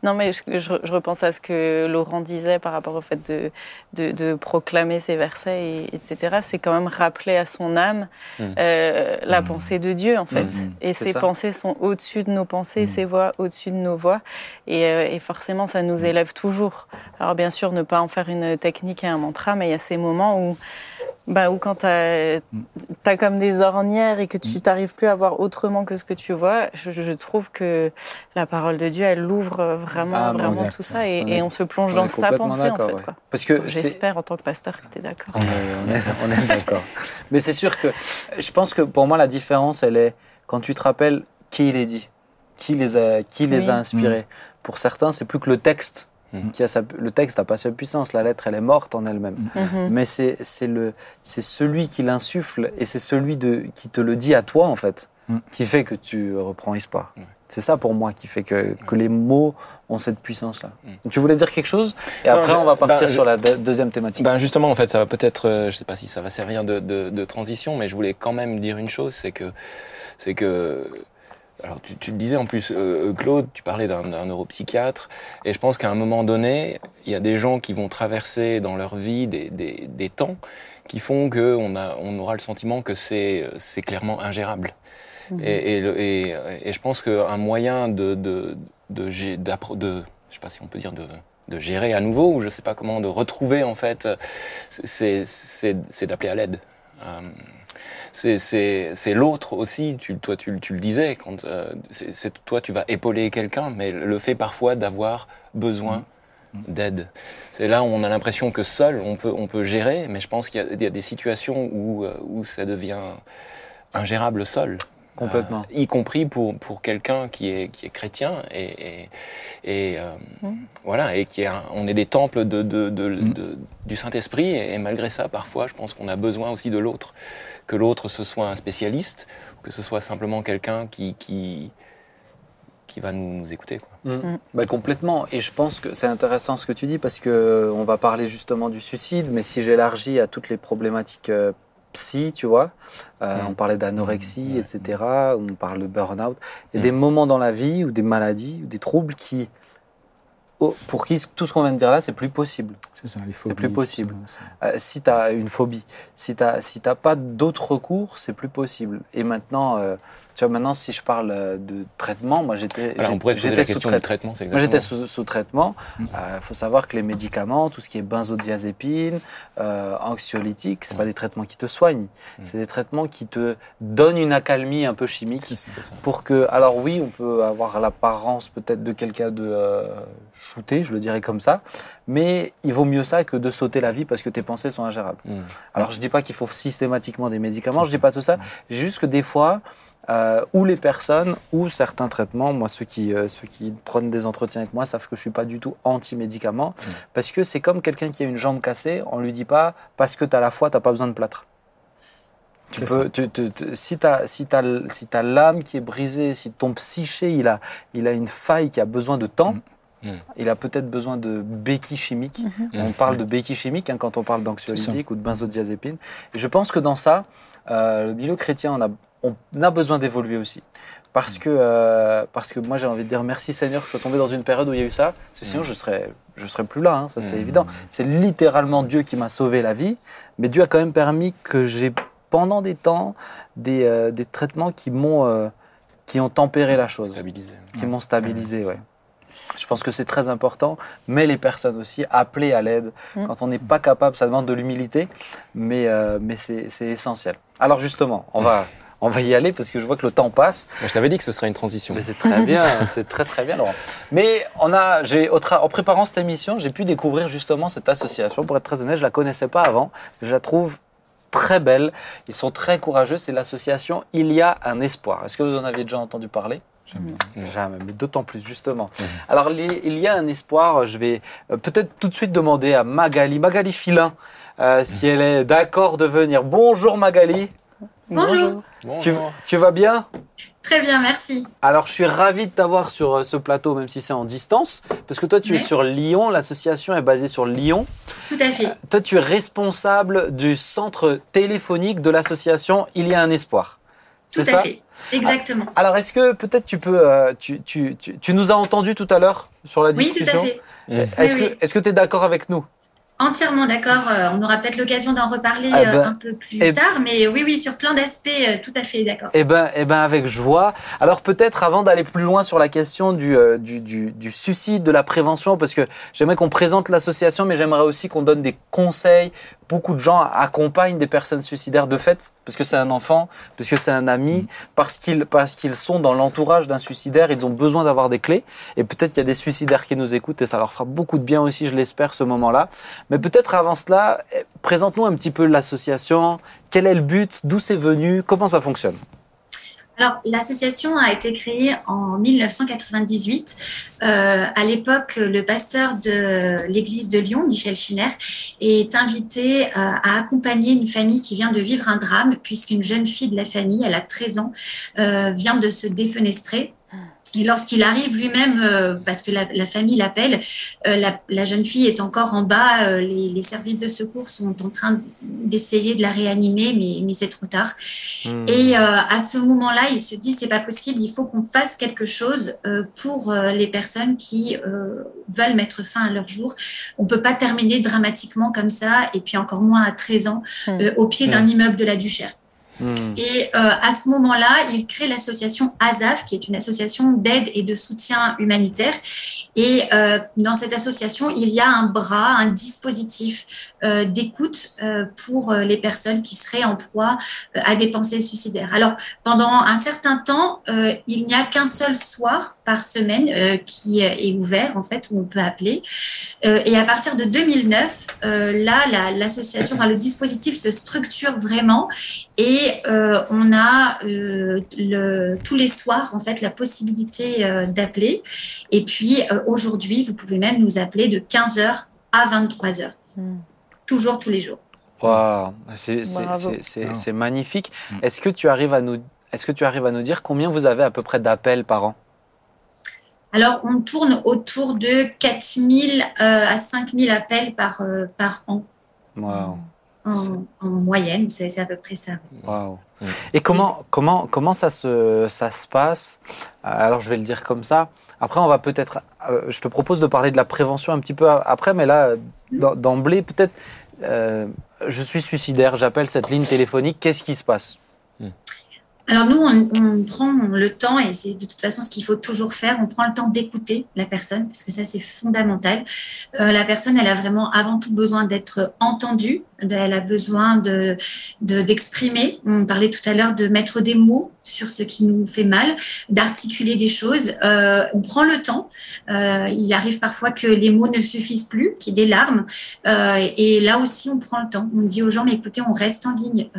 Non, mais je, je- je repense à ce que Laurent disait par rapport au fait de, de, de proclamer ses versets, et, etc. C'est quand même rappeler à son âme Mm. euh, la Mm. pensée de Dieu, en fait. Mm. Et ses ça. pensées sont au-dessus de nos pensées, ses voix au-dessus de nos voix. Et, euh, et forcément, ça nous élève toujours. Alors, bien sûr, ne pas en faire une technique et un mantra, mais il y a ces moments où. Bah, où quand tu as, comme des ornières et que tu t'arrives plus à voir autrement que ce que tu vois, je, je trouve que la parole de Dieu, elle ouvre vraiment, Ah, vraiment tout ça et, On et est- on se plonge on dans est sa pensée en fait. ouais. quoi. Parce que J'espère en tant que pasteur que tu es d'accord. On est, on est- est d'accord. Mais c'est sûr que je pense que pour moi, la différence, elle est quand tu te rappelles qui les dit, qui les a, qui les a inspirés. Pour certains, c'est plus que le texte. Mhm. Qui a sa- le texte n'a pas sa puissance, la lettre elle est morte en elle-même. Mhm. Mais c'est c'est le c'est celui qui l'insuffle et c'est celui de qui te le dit à toi en fait Mhm. qui fait que tu reprends espoir. C'est ça pour moi qui fait que, que les mots ont cette puissance là. Mhm. Tu voulais dire quelque chose? Et Non, après je- on va partir ben, je- sur la deux- deuxième thématique. Ben justement, en fait, ça va peut-être, euh, je sais pas si ça va servir de, de- de transition, mais je voulais quand même dire une chose, c'est que, c'est que, alors tu, tu le disais en plus, euh, Claude, tu parlais d'un neuropsychiatre, et je pense qu'à un moment donné, il y a des gens qui vont traverser dans leur vie des, des, des temps qui font que on aura le sentiment que c'est, clairement ingérable. Et, et, le- et, et je pense qu'un moyen de, de, de, je sais pas si on peut dire de, de gérer à nouveau, ou je sais pas comment, de retrouver en fait, c'est d'appeler à l'aide. Euh, c'est, l'autre aussi, tu, toi tu, tu le disais, quand, euh, c'est, toi tu vas épauler quelqu'un, mais le fait parfois d'avoir besoin d'aide. C'est là où on a l'impression que seul on peut, on peut gérer, mais je pense qu'il y a, il y a des situations où, euh, où ça devient ingérable seul. Complètement. Euh, y compris pour, pour quelqu'un qui est, qui est chrétien et, et, et, euh, voilà et qui est un- on est des temples de, de, de- de- du Saint-Esprit et, et malgré ça parfois je pense qu'on a besoin aussi de l'autre que l'autre ce soit un spécialiste ou que ce soit simplement quelqu'un qui, qui, qui va nous, nous écouter quoi. Mm. Bah, complètement. Et je pense que c'est intéressant ce que tu dis parce que euh, on va parler justement du suicide, mais si j'élargis à toutes les problématiques euh, psy, tu vois, euh, Mm. on parlait d'anorexie, etc. On parle de burn-out. Il y a Mm. des moments dans la vie ou des maladies ou des troubles qui, pour qui tout ce qu'on vient de dire là, c'est plus possible. C'est ça, les phobies. plus tout possible. ça, ça. Euh, si tu as une phobie, si tu n'as si t'as pas d'autres recours, c'est plus possible. Et maintenant, euh, tu vois, maintenant, si je parle euh, de traitement, moi j'étais Alors on j'ai- pourrait poser la sous question du traitement c'est moi, j'étais sous, sous traitement. Il Mm. faut savoir que les médicaments, tout ce qui est benzodiazépine, euh, anxiolytique, c'est pas des traitements qui te soignent. Mm. C'est des traitements qui te donnent une accalmie un peu chimique. C'est ça. C'est. Pour que, alors oui, on peut avoir l'apparence peut-être de quelqu'un de euh, shooté, je le dirais comme ça, mais il vaut mieux ça que de sauter la vie parce que tes pensées sont ingérables. Mm. Alors je dis pas qu'il faut systématiquement des médicaments, je dis pas tout ça, juste que des fois, euh, ou les personnes, ou certains traitements, moi ceux qui, euh, ceux qui prennent des entretiens avec moi savent que je suis pas du tout anti-médicaments, Mm. parce que c'est comme quelqu'un qui a une jambe cassée, on lui dit pas parce que tu as la foi, tu pas besoin de plâtre. Tu peux, tu- tu- tu- si tu as, si t'as l- si t'as l'âme qui est brisée, si ton psyché il a, il a une faille qui a besoin de temps, Mm. il a peut-être besoin de béquilles chimiques. Mhm. On parle de béquilles chimiques hein, quand on parle d'anxiolytique ou de benzodiazépine. Et je pense que dans ça, euh, le milieu chrétien, on a, on a besoin d'évoluer aussi. Parce que, euh, parce que moi, j'ai envie de dire merci Seigneur que je sois tombé dans une période où il y a eu ça. Parce que sinon, je serais, je serais plus là, hein, ça c'est Mm. évident. C'est littéralement Dieu qui m'a sauvé la vie. Mais Dieu a quand même permis que j'ai, pendant des temps, des, euh, des traitements qui m'ont, qui ont tempéré la chose Stabilisé. qui m'ont stabilisé. Ouais, Je pense que c'est très important, mais les personnes aussi, appeler à l'aide. Mm. Quand on n'est pas capable, ça demande de l'humilité, mais, euh, mais c'est essentiel. Alors justement, on va, on va y aller parce que je vois que le temps passe. Je t'avais dit que ce serait une transition. Mais c'est très bien, c'est très très bien Laurent. Mais on a, j'ai, en préparant cette émission, j'ai pu découvrir justement cette association. Pour être très honnête, je la connaissais pas avant. Je la trouve très belle. Ils sont très courageux. C'est l'association Il y a un espoir. Est-ce que vous en aviez déjà entendu parler? Jamais. Mm. Jamais, mais d'autant plus justement. Mhm. Alors il y a un espoir, je vais euh, peut-être tout de suite demander à Magali, Magali Filin, euh, si elle est d'accord de venir. Bonjour Magali, Bonjour. tu, Bonjour. tu vas bien? Très bien, merci. Alors je suis ravi de t'avoir sur euh, ce plateau, même si c'est en distance, parce que toi tu es sur Lyon, l'association est basée sur Lyon. Tout à fait. Toi tu es responsable du centre téléphonique de l'association Il y a un espoir. Tout C'est à ça? fait. Exactement. Alors, est-ce que peut-être tu peux. euh, tu, tu, tu, tu nous as entendu tout à l'heure sur la Oui, tout discussion à fait. Est-ce Oui, que oui. est-ce que tu es d'accord avec nous? Entièrement d'accord. Euh, on aura peut-être l'occasion d'en reparler Ah euh, ben, un peu plus eh- tard, mais oui, oui, sur plein d'aspects, euh, tout à fait d'accord. Eh ben, eh ben, avec joie. Alors peut-être avant d'aller plus loin sur la question du, euh, du, du, du suicide, de la prévention, parce que j'aimerais qu'on présente l'association, mais j'aimerais aussi qu'on donne des conseils. Beaucoup de gens accompagnent des personnes suicidaires de fait, parce que c'est un enfant, parce que c'est un ami, parce qu'ils parce qu'ils sont dans l'entourage d'un suicidaire, ils ont besoin d'avoir des clés. Et peut-être qu'il y a des suicidaires qui nous écoutent, et ça leur fera beaucoup de bien aussi, je l'espère, ce moment-là. Mais peut-être avant cela, eh, présente-nous un petit peu l'association. Quel est le but D'où c'est venu Comment ça fonctionne? Alors, l'association a été créée en 1998. Euh, à l'époque, le pasteur de l'église de Lyon, Michel Schinner, est invité euh, à accompagner une famille qui vient de vivre un drame, puisqu'une jeune fille de la famille, elle a 13 ans, euh, vient de se défenestrer. Et lorsqu'il arrive lui-même, euh, parce que la, la famille l'appelle, euh, la, la jeune fille est encore en bas, euh, les, les services de secours sont en train d'essayer de la réanimer, mais, mais c'est trop tard. Hmm. Et euh, à ce moment-là, il se dit c'est pas possible, il faut qu'on fasse quelque chose euh, pour euh, les personnes qui euh, veulent mettre fin à leur jour. On peut pas terminer dramatiquement comme ça, et puis encore moins à 13 ans, Mm. euh, au pied d'un immeuble de la Duchère. Hmm. Et euh, à ce moment-là, il crée l'association ASAF, qui est une association d'aide et de soutien humanitaire. Et euh, dans cette association, il y a un bras, un dispositif euh, d'écoute pour les personnes qui seraient en proie à des pensées suicidaires. Alors, pendant un certain temps, il n'y a qu'un seul soir par semaine qui est ouvert, en fait, où on peut appeler. Et à partir de 2009, euh, là, la- l'association, le dispositif se structure vraiment et euh, on a euh, le, tous les soirs en fait la possibilité euh, d'appeler. Et puis euh, aujourd'hui, vous pouvez même nous appeler de 15h à 23h, Mm. toujours tous les jours. Waouh, c'est Wow. c'est magnifique. Mm. Est-ce que tu arrives à nous est-ce que tu arrives à nous dire combien vous avez à peu près d'appels par an? Alors on tourne autour de 4000 euh, à 5000 appels par, euh, par an. Waouh. En, en moyenne, c'est à peu près ça. Mm. Et comment, comment, comment ça se, ça se passe? Alors, je vais le dire comme ça. Après, on va peut-être. euh, je te propose de parler de la prévention un petit peu a- après, mais là, d'em- d'emblée, peut-être. euh, je suis suicidaire, j'appelle cette ligne téléphonique. Qu'est-ce qui se passe? Alors nous, on, prend le temps, et c'est de toute façon ce qu'il faut toujours faire, on prend le temps d'écouter la personne, parce que ça c'est fondamental. Euh, la personne, elle a vraiment avant tout besoin d'être entendue, elle a besoin de de- d'exprimer. on parlait tout à l'heure de mettre des mots sur ce qui nous fait mal, d'articuler des choses. Euh, on prend le temps. Euh, il arrive parfois que les mots ne suffisent plus, qu'il y ait des larmes. Euh, et là aussi, on prend le temps. On dit aux gens, mais écoutez, on reste en ligne.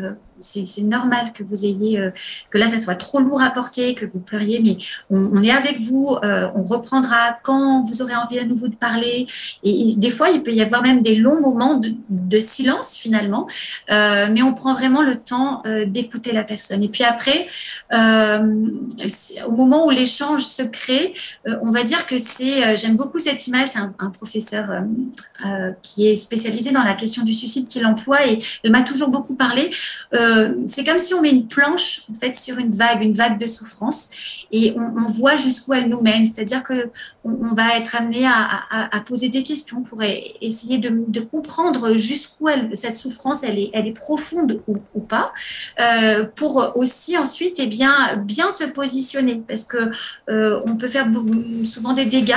C'est normal que vous ayez euh, que là, ça soit trop lourd à porter, que vous pleuriez, mais on, est avec vous, euh, on reprendra quand vous aurez envie à nouveau de parler. Et, il- des fois, il peut y avoir même des longs moments de, silence finalement, Euh, mais on prend vraiment le temps d'écouter la personne. Et puis après, au moment où l'échange se crée, on va dire que c'est, j'aime beaucoup cette image, c'est un, professeur qui est spécialisé dans la question du suicide qui l'emploie et elle m'a toujours beaucoup parlé. C'est comme si on met une planche en fait sur une vague, une vague de souffrance, et on, voit jusqu'où elle nous mène. C'est-à-dire que on, va être amené à, poser des questions pour e- essayer de, comprendre jusqu'où cette souffrance elle est, profonde ou, pas, euh, pour aussi ensuite et bien bien se positionner, parce que euh, on peut faire souvent des dégâts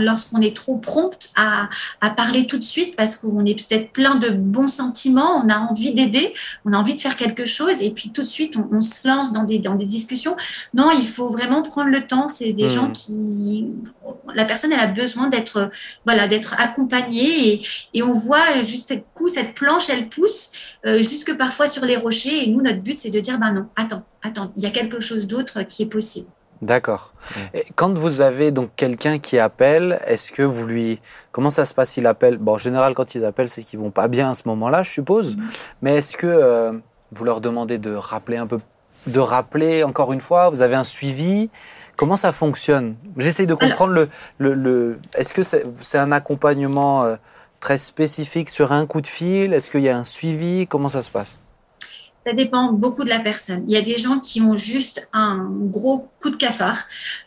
lorsqu'on est trop prompt à, à parler tout de suite parce qu'on est peut-être plein de bons sentiments, on a envie d'aider, on a envie de faire quelque chose et puis tout de suite on, on se lance dans des, dans des discussions. Non, il faut vraiment prendre le temps. C'est des Mhm. gens qui, la personne elle a besoin d'être, voilà, d'être accompagnée et, et on voit juste coup cette planche elle pousse euh, jusque parfois sur les rochers et nous notre but c'est de dire ben non, attends, attends, il y a quelque chose d'autre qui est possible. D'accord. Et Quand vous avez donc quelqu'un qui appelle, est-ce que vous lui comment ça se passe Il appelle? Bon, en général, quand ils appellent, c'est qu'ils vont pas bien à ce moment-là, je suppose. Mais est-ce que euh, vous leur demandez de rappeler un peu, de rappeler encore une fois? Vous avez un suivi? Comment ça fonctionne? J'essaye de comprendre le, le, le- Est-ce que c'est c'est un accompagnement euh, très spécifique sur un coup de fil? Est-ce qu'il y a un suivi? Comment ça se passe? Ça dépend beaucoup de la personne. Il y a des gens qui ont juste un gros coup de cafard,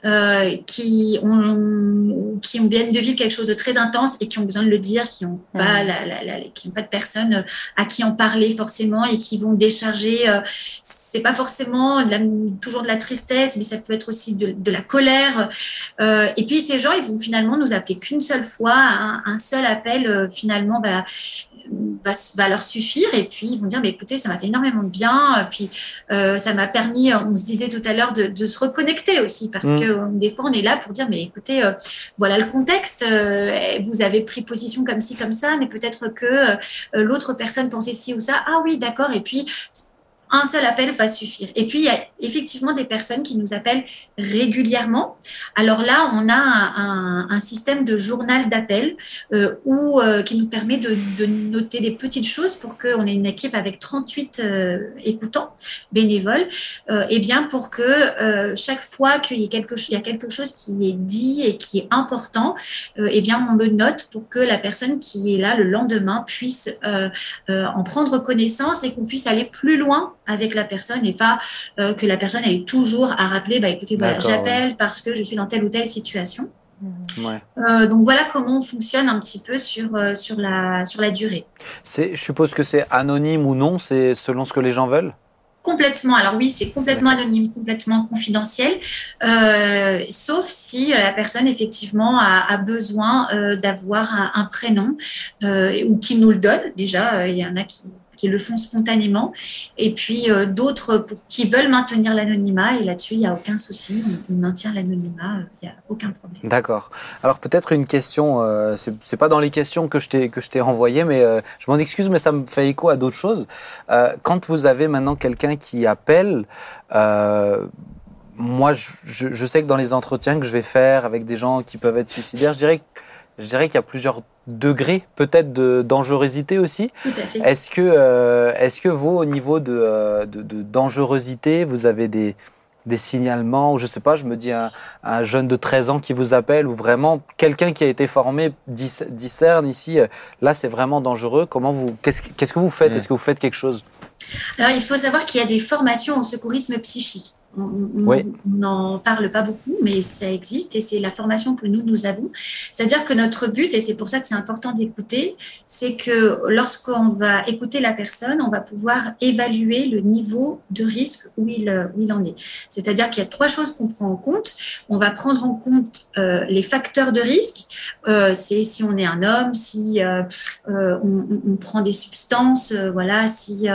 euh, qui, ont, qui viennent de vivre quelque chose de très intense et qui ont besoin de le dire, qui n'ont pas, la, qui ont pas de personne à qui en parler forcément et qui vont décharger. Euh, c'est pas forcément toujours de la tristesse, mais ça peut être aussi de, la colère. Euh, et puis ces gens, ils vont finalement nous appeler qu'une seule fois, un, seul appel euh, finalement va, va, leur suffire. Et puis ils vont dire, mais écoutez, ça m'a fait énormément de bien. Puis euh, ça m'a permis, on se disait tout à l'heure, de, se reconnecter aussi, parce mmh. que des fois on est là pour dire, mais écoutez, voilà le contexte. vous avez pris position comme ci, comme ça, mais peut-être que l'autre personne pensait ci ou ça. Ah oui, d'accord. Et puis un seul appel va suffire. Et puis, il y a effectivement des personnes qui nous appellent régulièrement. Alors là, on a un, système de journal d'appel euh, euh, qui nous permet de, noter des petites choses pour qu'on ait une équipe avec 38 euh, écoutants bénévoles. et bien pour que chaque fois qu'il y, a quelque, y a quelque chose qui est dit et qui est important, et bien on le note pour que la personne qui est là le lendemain puisse en prendre connaissance et qu'on puisse aller plus loin avec la personne et pas que la personne ait toujours à rappeler, bah, écoutez, voilà, j'appelle parce que je suis dans telle ou telle situation. Euh, donc voilà comment on fonctionne un petit peu sur, euh, sur, la, sur la durée. Je suppose que c'est anonyme ou non, c'est selon ce que les gens veulent? Complètement. Alors oui, c'est complètement anonyme, complètement confidentiel, euh, sauf si la personne effectivement a, besoin d'avoir un, un, prénom ou qui nous le donne. Déjà, il y en a qui, qui le font spontanément, et puis euh, d'autres qui veulent maintenir l'anonymat, et là-dessus, il n'y a aucun souci, on, maintient l'anonymat, euh, il n'y a aucun problème. D'accord. Alors peut-être une question, euh, ce c'est pas dans les questions que je t'ai que mais je m'en excuse, mais ça me fait écho à d'autres choses. quand vous avez maintenant quelqu'un qui appelle, moi, je, je, sais que dans les entretiens que je vais faire avec des gens qui peuvent être suicidaires, je dirais, je dirais qu'il y a plusieurs degré peut-être de dangerosité aussi. Est-ce que, euh, est-ce que vous, au niveau de, euh, de, dangerosité, vous avez des, des signalements, ou je sais pas, je me dis un, un, jeune de 13 ans qui vous appelle, ou vraiment quelqu'un qui a été formé discerne ici, euh, là c'est vraiment dangereux. Comment vous, qu'est-ce, qu'est-ce que vous faites? Mm. Est-ce que vous faites quelque chose? Alors il faut savoir qu'il y a des formations en secourisme psychique. On n'en parle pas beaucoup, mais ça existe et c'est la formation que nous, nous avons. C'est-à-dire que notre but, et c'est pour ça que c'est important d'écouter, c'est que lorsqu'on va écouter la personne, on va pouvoir évaluer le niveau de risque où il, où il en est. C'est-à-dire qu'il y a trois choses qu'on prend en compte. On va prendre en compte euh, les facteurs de risque. Euh, c'est si on est un homme, si euh, on, on, prend des substances, voilà, si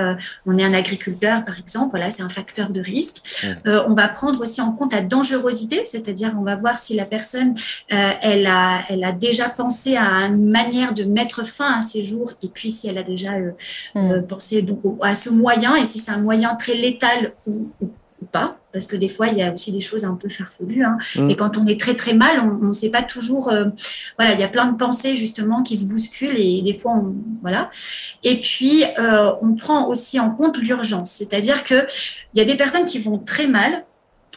on est un agriculteur, par exemple, voilà, c'est un facteur de risque. Euh, on va prendre aussi en compte la dangerosité, c'est-à-dire on va voir si la personne, euh, elle, a, elle a déjà pensé à une manière de mettre fin à ses jours, et puis si elle a déjà euh, mm. pensé donc, à ce moyen, et si c'est un moyen très létal ou, pas, parce que des fois, il y a aussi des choses un peu farfelues. Hein. Mm. Et quand on est très très mal, on ne sait pas toujours. voilà, il y a plein de pensées justement qui se bousculent et des fois, on, voilà. Et puis, on prend aussi en compte l'urgence, c'est-à-dire que il y a des personnes qui vont très mal,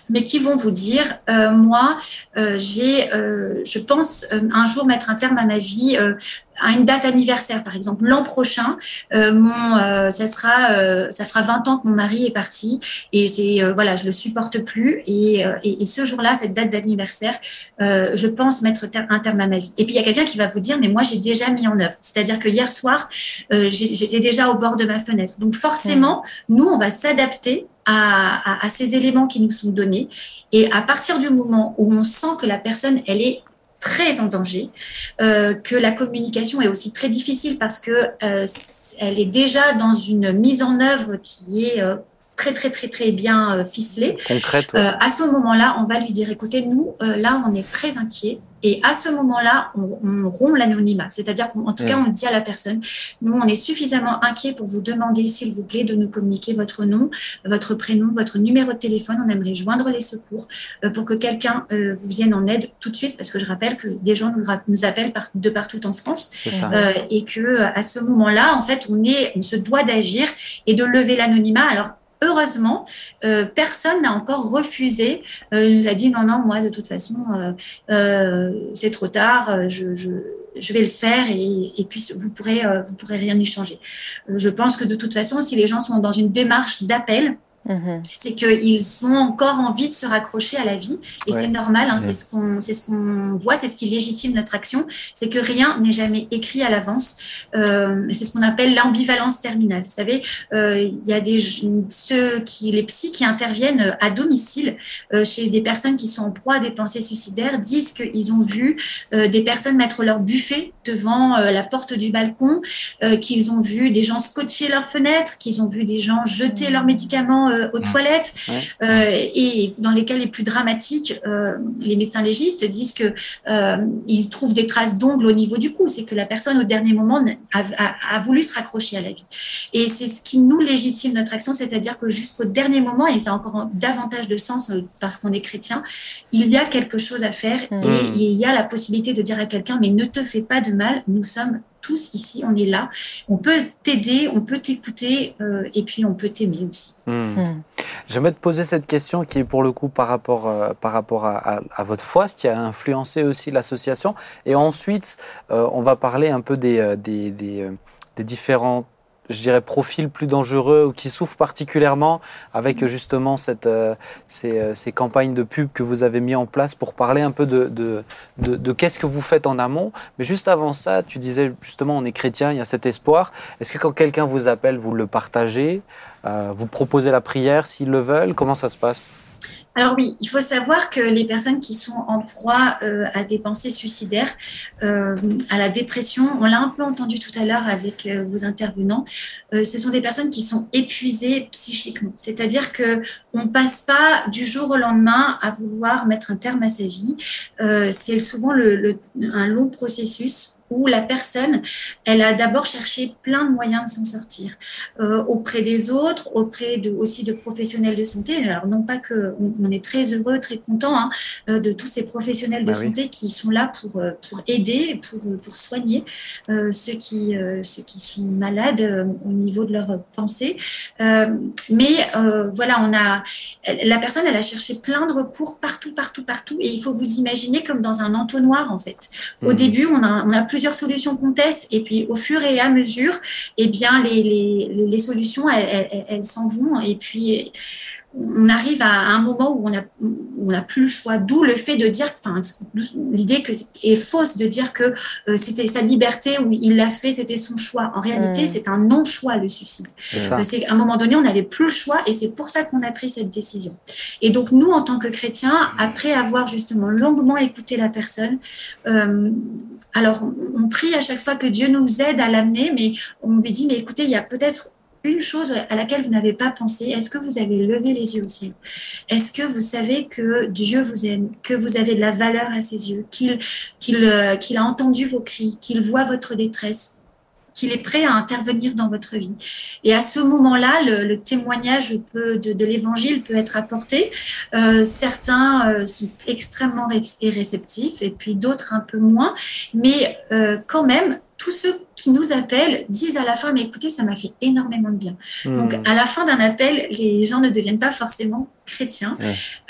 mais qui vont vous dire euh, moi euh, j'ai euh, je pense un jour mettre un terme à ma vie à une date anniversaire par exemple l'an prochain mon ça sera ça fera 20 ans que mon mari est parti et c'est voilà je le supporte plus et, et, ce jour-là cette date d'anniversaire je pense mettre un terme à ma vie. Et puis il y a quelqu'un qui va vous dire mais moi j'ai déjà mis en œuvre. C'est-à-dire que hier soir j'étais déjà au bord de ma fenêtre. Donc forcément nous on va s'adapter à, ces éléments qui nous sont donnés. Et à partir du moment où on sent que la personne, elle est très en danger, euh, que la communication est aussi très difficile parce que euh, elle est déjà dans une mise en œuvre qui est euh, très très très très bien ficelée. Concrète. à ce moment-là, on va lui dire écoutez, nous là, on est très inquiets. Et à ce moment-là, on, rompt l'anonymat. C'est-à-dire qu'en tout cas, mm. on dit à la personne, nous, on est suffisamment inquiets pour vous demander, s'il vous plaît, de nous communiquer votre nom, votre prénom, votre numéro de téléphone. On aimerait joindre les secours euh, pour que quelqu'un euh, vous vienne en aide tout de suite, parce que je rappelle que des gens nous, appellent de partout en France. Euh, et que à ce moment-là, en fait, on, est, on se doit d'agir et de lever l'anonymat. Alors, heureusement, euh, personne n'a encore refusé. Euh, il nous a dit non, non, moi de toute façon, euh, c'est trop tard. Je, je vais le faire et, et puis vous pourrez, vous pourrez rien y changer. je pense que de toute façon, si les gens sont dans une démarche d'appel, Mhm. C'est qu'ils ont encore envie de se raccrocher à la vie et c'est normal, hein, c'est ce qu'on c'est ce qu'on voit, c'est ce qui légitime notre action, c'est que rien n'est jamais écrit à l'avance. Euh, c'est ce qu'on appelle l'ambivalence terminale. Vous savez, euh, il y a des ceux qui les psys qui interviennent à domicile euh, chez des personnes qui sont en proie à des pensées suicidaires disent qu'ils ont vu euh, des personnes mettre leur buffet devant euh, la porte du balcon, qu'ils ont vu des gens scotcher leurs fenêtres, qu'ils ont vu des gens jeter leurs médicaments euh, aux toilettes euh, et dans les cas les plus dramatiques, euh, les médecins légistes disent que ils trouvent des traces d'ongles au niveau du cou. C'est que la personne au dernier moment a, voulu se raccrocher à la vie. Et c'est ce qui nous légitime notre action, c'est-à-dire que jusqu'au dernier moment, et ça a encore davantage de sens parce qu'on est chrétien, il y a quelque chose à faire et mmh. il y a la possibilité de dire à quelqu'un mais ne te fais pas de mal, nous sommes tous ici, on est là. On peut t'aider, on peut t'écouter euh, et puis on peut t'aimer aussi. Hmm. Hmm. J'aimerais te poser cette question qui est pour le coup par rapport, euh, par rapport à, votre foi, ce qui a influencé aussi l'association. Et ensuite, euh, on va parler un peu des, des, des, des différents je dirais, profils plus dangereux ou qui souffrent particulièrement avec justement cette, euh, ces, euh, ces, campagnes de pub que vous avez mis en place pour parler un peu de, de, de, de qu'est-ce que vous faites en amont. Mais juste avant ça, tu disais justement, on est chrétien, il y a cet espoir. Est-ce que quand quelqu'un vous appelle, vous le partagez euh, Vous proposez la prière s'ils le veulent? Comment ça se passe? Alors oui, il faut savoir que les personnes qui sont en proie euh, à des pensées suicidaires, euh, à la dépression, on l'a un peu entendu tout à l'heure avec euh, vos intervenants, ce sont des personnes qui sont épuisées psychiquement. C'est-à-dire que on passe pas du jour au lendemain à vouloir mettre un terme à sa vie. C'est souvent un long processus où la personne, elle a d'abord cherché plein de moyens de s'en sortir euh, auprès des autres, auprès de, aussi de professionnels de santé. Alors non pas que on, est très heureux, très content hein, euh, de tous ces professionnels de bah santé qui sont là pour euh, pour aider, pour pour soigner euh, ceux qui euh, ceux qui sont malades au niveau de leur pensée. mais voilà, on a la personne, elle a cherché plein de recours partout, partout, partout, et il faut vous imaginer comme dans un entonnoir en fait. Au mmh. début, on a on a plus plusieurs solutions qu'on teste et puis au fur et à mesure, eh bien les, les, les solutions elles, elles s'en vont et puis on arrive à un moment où on n'a plus le choix. D'où le fait de dire, enfin, l'idée que est fausse de dire que euh, c'était sa liberté ou il l'a fait, c'était son choix. En réalité, mm. c'est un non-choix le suicide. C'est à un moment donné, on n'avait plus le choix et c'est pour ça qu'on a pris cette décision. Et donc nous, en tant que chrétiens, après avoir justement longuement écouté la personne, euh, alors on prie à chaque fois que Dieu nous aide à l'amener, mais on lui dit mais écoutez, il y a peut-être une chose à laquelle vous n'avez pas pensé, est-ce que vous avez levé les yeux au ciel? Est-ce que vous savez que Dieu vous aime, que vous avez de la valeur à ses yeux, qu'il euh, a entendu vos cris, qu'il voit votre détresse? Qu'il est prêt à intervenir dans votre vie. Et à ce moment-là, le, témoignage peut, de, l'évangile peut être apporté. Euh, certains euh, sont extrêmement réceptifs et puis d'autres un peu moins. Mais euh, quand même, tous ceux qui nous appellent disent à la fin, mais écoutez, ça m'a fait énormément de bien. Hmm. Donc, à la fin d'un appel, les gens ne deviennent pas forcément chrétiens,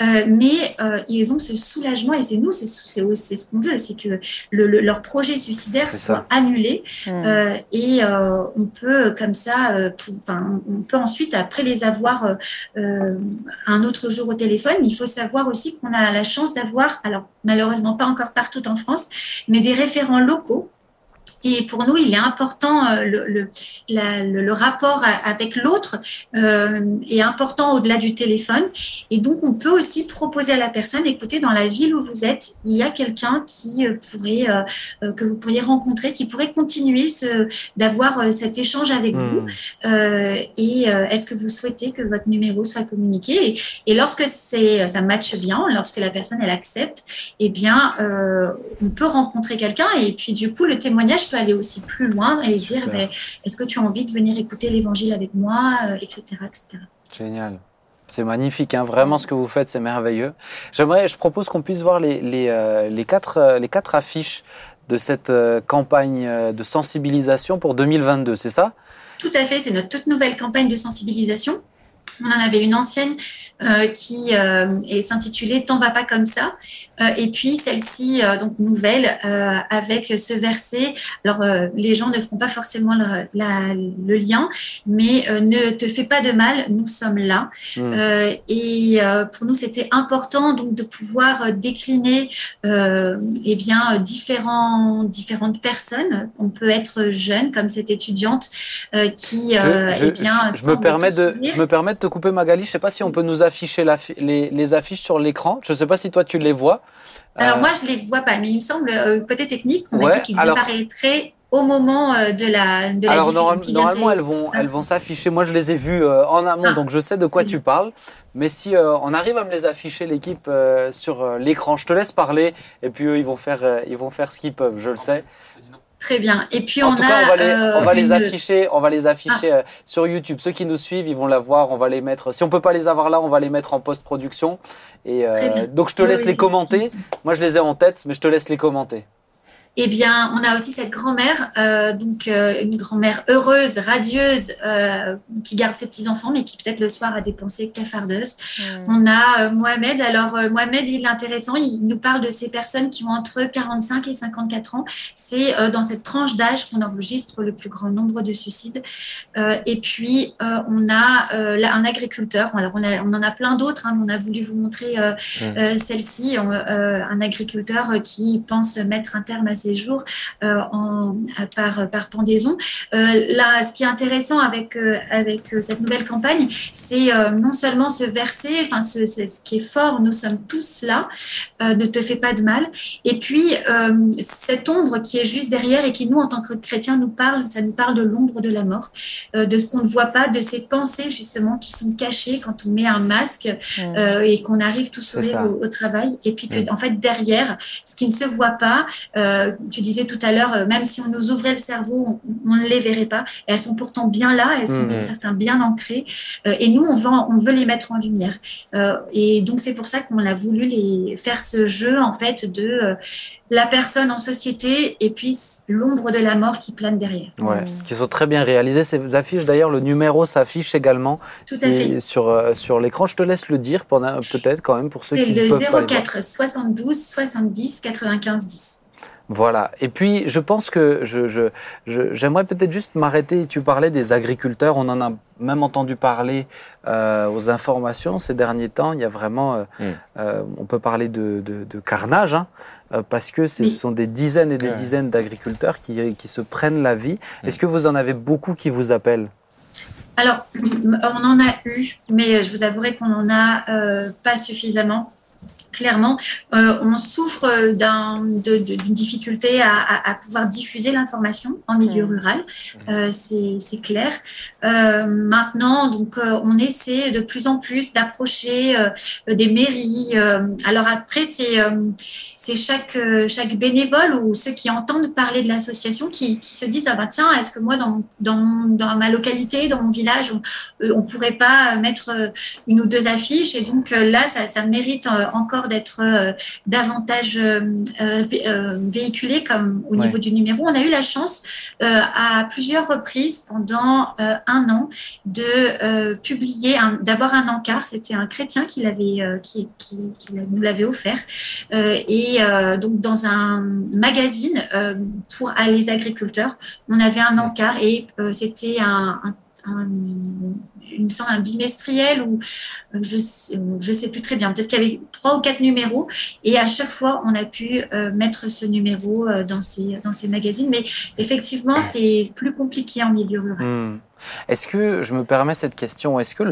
euh, mais euh, ils ont ce soulagement, et c'est nous, c'est ce qu'on veut, c'est que le, leur projet suicidaire soit annulé, hmm. euh, et euh, on peut comme ça, euh, enfin, on peut ensuite, après les avoir un autre jour au téléphone, il faut savoir aussi qu'on a la chance d'avoir, alors malheureusement pas encore partout en France, mais des référents locaux et pour nous, il est important, euh, le, le, le, rapport avec l'autre euh, est important au-delà du téléphone. Et donc, on peut aussi proposer à la personne, écoutez, dans la ville où vous êtes, il y a quelqu'un qui euh, pourrait, euh, que vous pourriez rencontrer, qui pourrait continuer ce, d'avoir cet échange avec mmh. vous. et est-ce que vous souhaitez que votre numéro soit communiqué? Et, et, lorsque c'est, ça matche bien, lorsque la personne, elle accepte, eh bien, on peut rencontrer quelqu'un. Et puis, du coup, le témoignage peux aller aussi plus loin et dire ben, est-ce que tu as envie de venir écouter l'évangile avec moi, etc., euh, etc. Génial. C'est magnifique, hein. vraiment ce que vous faites, c'est merveilleux. J'aimerais, je propose qu'on puisse voir les, les, euh, les, quatre, euh, les quatre affiches de cette campagne de sensibilisation pour 2022, c'est ça? Tout à fait, c'est notre toute nouvelle campagne de sensibilisation. On en avait une ancienne qui s'intitulait T'en va pas comme ça. et puis celle-ci, donc nouvelle, avec ce verset. Alors les gens ne feront pas forcément le, lien, mais ne te fais pas de mal, nous sommes là. Hmm. et pour nous, c'était important donc de pouvoir décliner eh bien différents, différentes personnes. On peut être jeune comme cette étudiante qui je, eh bien, je, me permets de, je me permets de te couper Magali. Je sais pas si on peut nous afficher les, les, affiches sur l'écran. Je sais pas si toi tu les vois. Alors euh, moi je les vois pas, mais il me semble euh, côté technique, on a dit qu'ils apparaîtraient au moment euh, de la. De alors normalement elles vont elles vont s'afficher. Moi je les ai vues en amont, ah. donc je sais de quoi tu parles. Mais si on arrive à me les afficher l'équipe sur l'écran, je te laisse parler et puis eux ils vont faire ils vont faire ce qu'ils peuvent. Je le sais. Très bien. Et puis en on tout a. Cas, on va les, afficher, on va les afficher ah. euh, sur YouTube. Ceux qui nous suivent, ils vont la voir. On va les mettre. Si on peut pas les avoir là, on va les mettre en post-production. Et euh, donc je te laisse les commenter. Moi je les ai en tête, mais je te laisse les commenter. Eh bien, on a aussi cette grand-mère, euh, donc euh, une grand-mère heureuse, radieuse, euh, qui garde ses petits-enfants, mais qui peut-être le soir a des pensées cafardeuses. On a Mohamed. Alors, Mohamed, il est intéressant. Il nous parle de ces personnes qui ont entre 45 et 54 ans. C'est dans cette tranche d'âge qu'on enregistre le plus grand nombre de suicides. et puis, on a un agriculteur. Alors, on, on en a plein d'autres. Hein. On a voulu vous montrer celle-ci. un agriculteur qui pense mettre un terme à ses jours euh, en, par, par pendaison. Euh, là, ce qui est intéressant avec, euh, avec cette nouvelle campagne, c'est non seulement ce verset, enfin ce, ce, qui est fort, nous sommes tous là, ne te fais pas de mal, et puis cette ombre qui est juste derrière et qui nous, en tant que chrétiens, nous parle, ça nous parle de l'ombre de la mort, de ce qu'on ne voit pas, de ces pensées justement qui sont cachées quand on met un masque et qu'on arrive tout seul au, travail, et puis que en fait derrière, ce qui ne se voit pas, tu disais tout à l'heure, euh, même si on nous ouvrait le cerveau, on, ne les verrait pas. elles sont pourtant bien là, elles sont mmh. certains bien ancrées. Euh, et nous, on veut, on veut les mettre en lumière. Euh, et donc, c'est pour ça qu'on a voulu les faire ce jeu, en fait, de la personne en société et puis l'ombre de la mort qui plane derrière. Ouais, qui sont très bien réalisées ces affiches. D'ailleurs, le numéro s'affiche également Tout à fait. sur, sur l'écran. Je te laisse le dire peut-être quand même pour ceux qui le peuvent pas. C'est le 04 72 70 95 10. Voilà. Et puis, je pense que je, j'aimerais peut-être juste m'arrêter. Tu parlais des agriculteurs. On en a même entendu parler euh, aux informations ces derniers temps. Il y a vraiment, euh, mm. euh, on peut parler de, carnage, hein, parce que ce sont des dizaines et des dizaines d'agriculteurs qui, qui, se prennent la vie. Mm. Est-ce que vous en avez beaucoup qui vous appellent? Alors, on en a eu, mais je vous avouerai qu'on n'en a pas suffisamment clairement, euh, on souffre d'une difficulté à, pouvoir diffuser l'information en milieu mmh. rural, mmh. Euh, c'est clair. Euh, maintenant, donc, on essaie de plus en plus d'approcher des mairies. alors après, c'est c'est chaque, chaque bénévole ou ceux qui entendent parler de l'association qui, se disent ah bah tiens est-ce que moi dans, dans, dans, ma localité dans mon village on, on pourrait pas mettre une ou deux affiches et donc là ça, ça mérite encore d'être euh, davantage euh, euh, véhiculé comme au niveau du numéro. On a eu la chance à plusieurs reprises pendant un an de publier, d'avoir un encart. C'était un chrétien qui l'avait, qui, qui, nous l'avait offert. et donc dans un magazine pour les agriculteurs, on avait un encart et c'était un, un un, il me semble un bimestriel ou euh, je je sais plus très bien. Peut-être qu'il y avait trois ou quatre numéros et à chaque fois on a pu euh, mettre ce numéro euh, dans ces dans ces magazines. Mais effectivement c'est plus compliqué en milieu rural. Hmm. Est-ce que, je me permets cette question, est-ce que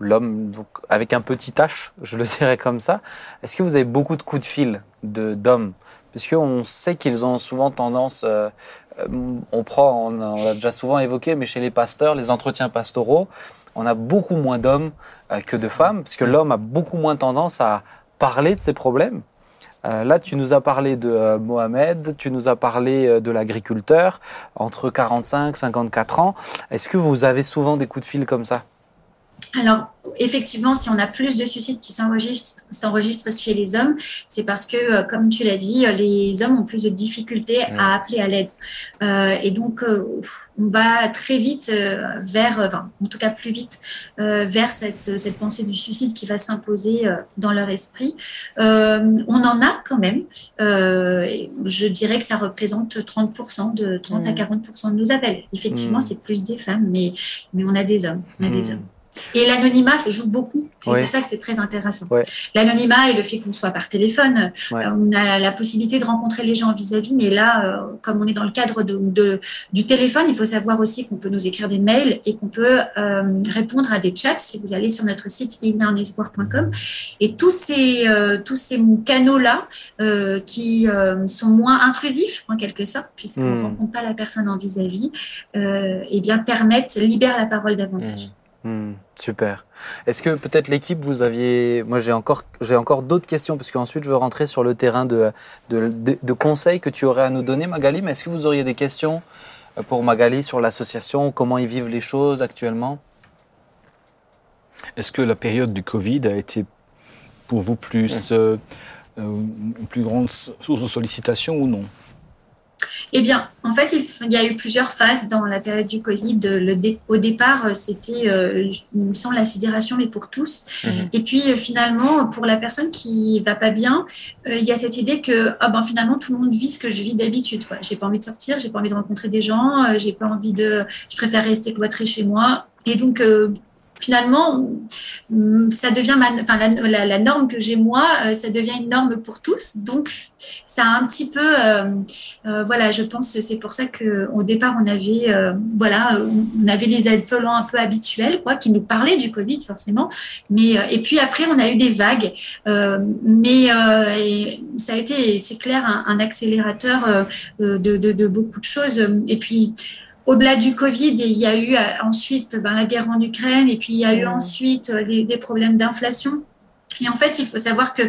l'homme, avec un petit H, je le dirais comme ça, est-ce que vous avez beaucoup de coups de fil d'hommes? Parce qu'on sait qu'ils ont souvent tendance, euh, on prend, on, l'a déjà souvent évoqué, mais chez les pasteurs, les entretiens pastoraux, on a beaucoup moins d'hommes euh, que de femmes, parce que l'homme a beaucoup moins tendance à parler de ses problèmes. Euh, là, tu nous as parlé de Mohamed, tu nous as parlé de l'agriculteur entre 45 et 54 ans. Est-ce que vous avez souvent des coups de fil comme ça? Alors, effectivement, si on a plus de suicides qui s'enregistrent chez les hommes, c'est parce que, euh, comme tu l'as dit, les hommes ont plus de difficultés à appeler à l'aide. Euh, et donc, euh, on va très vite vers, enfin, en tout cas plus vite, vers cette, cette, pensée du suicide qui va s'imposer dans leur esprit. on en a quand même. je dirais que ça représente 30%, de 30 à 40% de nos appels. Effectivement, mmh. c'est plus des femmes, mais, mais on a des hommes. On a des mmh. hommes. Et l'anonymat joue beaucoup. C'est pour ça que c'est très intéressant. L'anonymat et le fait qu'on soit par téléphone, euh, on a la possibilité de rencontrer les gens vis-à-vis, mais là, euh, comme on est dans le cadre de, du téléphone, il faut savoir aussi qu'on peut nous écrire des mails et qu'on peut euh, répondre à des chats si vous allez sur notre site inernespoir.com. Et tous ces, tous ces canaux-là qui sont moins intrusifs en quelque sorte, puisqu'on ne hmm. rencontre pas la personne en vis-à-vis, eh bien permettent, libèrent la parole davantage. Hmm. Hmm, super. Est-ce que peut-être l'équipe, vous aviez... Moi, j'ai encore, j'ai encore d'autres questions, parce qu'ensuite, je veux rentrer sur le terrain de, de, conseils que tu aurais à nous donner, Magali. Mais est-ce que vous auriez des questions euh, pour Magali sur l'association, comment ils vivent les choses actuellement? Est-ce que la période du Covid a été pour vous plus, euh, euh, une plus grande source de sollicitation ou non? Eh bien, en fait, il, y a eu plusieurs phases dans la période du Covid. Le au départ, euh, c'était, euh, il me semble, la sidération, mais pour tous. Mhm. Et puis, euh, finalement, pour la personne qui va pas bien, il y a cette idée que, ah ben, finalement, tout le monde vit ce que je vis d'habitude. J'ai pas envie de sortir, j'ai pas envie de rencontrer des gens, j'ai pas envie de, je préfère rester cloîtré chez moi. Et donc, finalement, ça devient la, norme que j'ai moi, euh, ça devient une norme pour tous. Donc, ça a un petit peu, euh, euh, voilà, je pense c'est pour ça qu'au départ, on avait, voilà, on avait appelants un peu habituels, quoi, qui nous parlaient du Covid, forcément. Mais, et puis après, on a eu des vagues. mais ça a été, c'est clair, un, accélérateur de, de, beaucoup de choses. Et puis, au-delà du Covid, il y a eu euh, ensuite ben, la guerre en Ukraine et puis il y a eu ensuite euh, des, problèmes d'inflation. Et en fait, il faut savoir que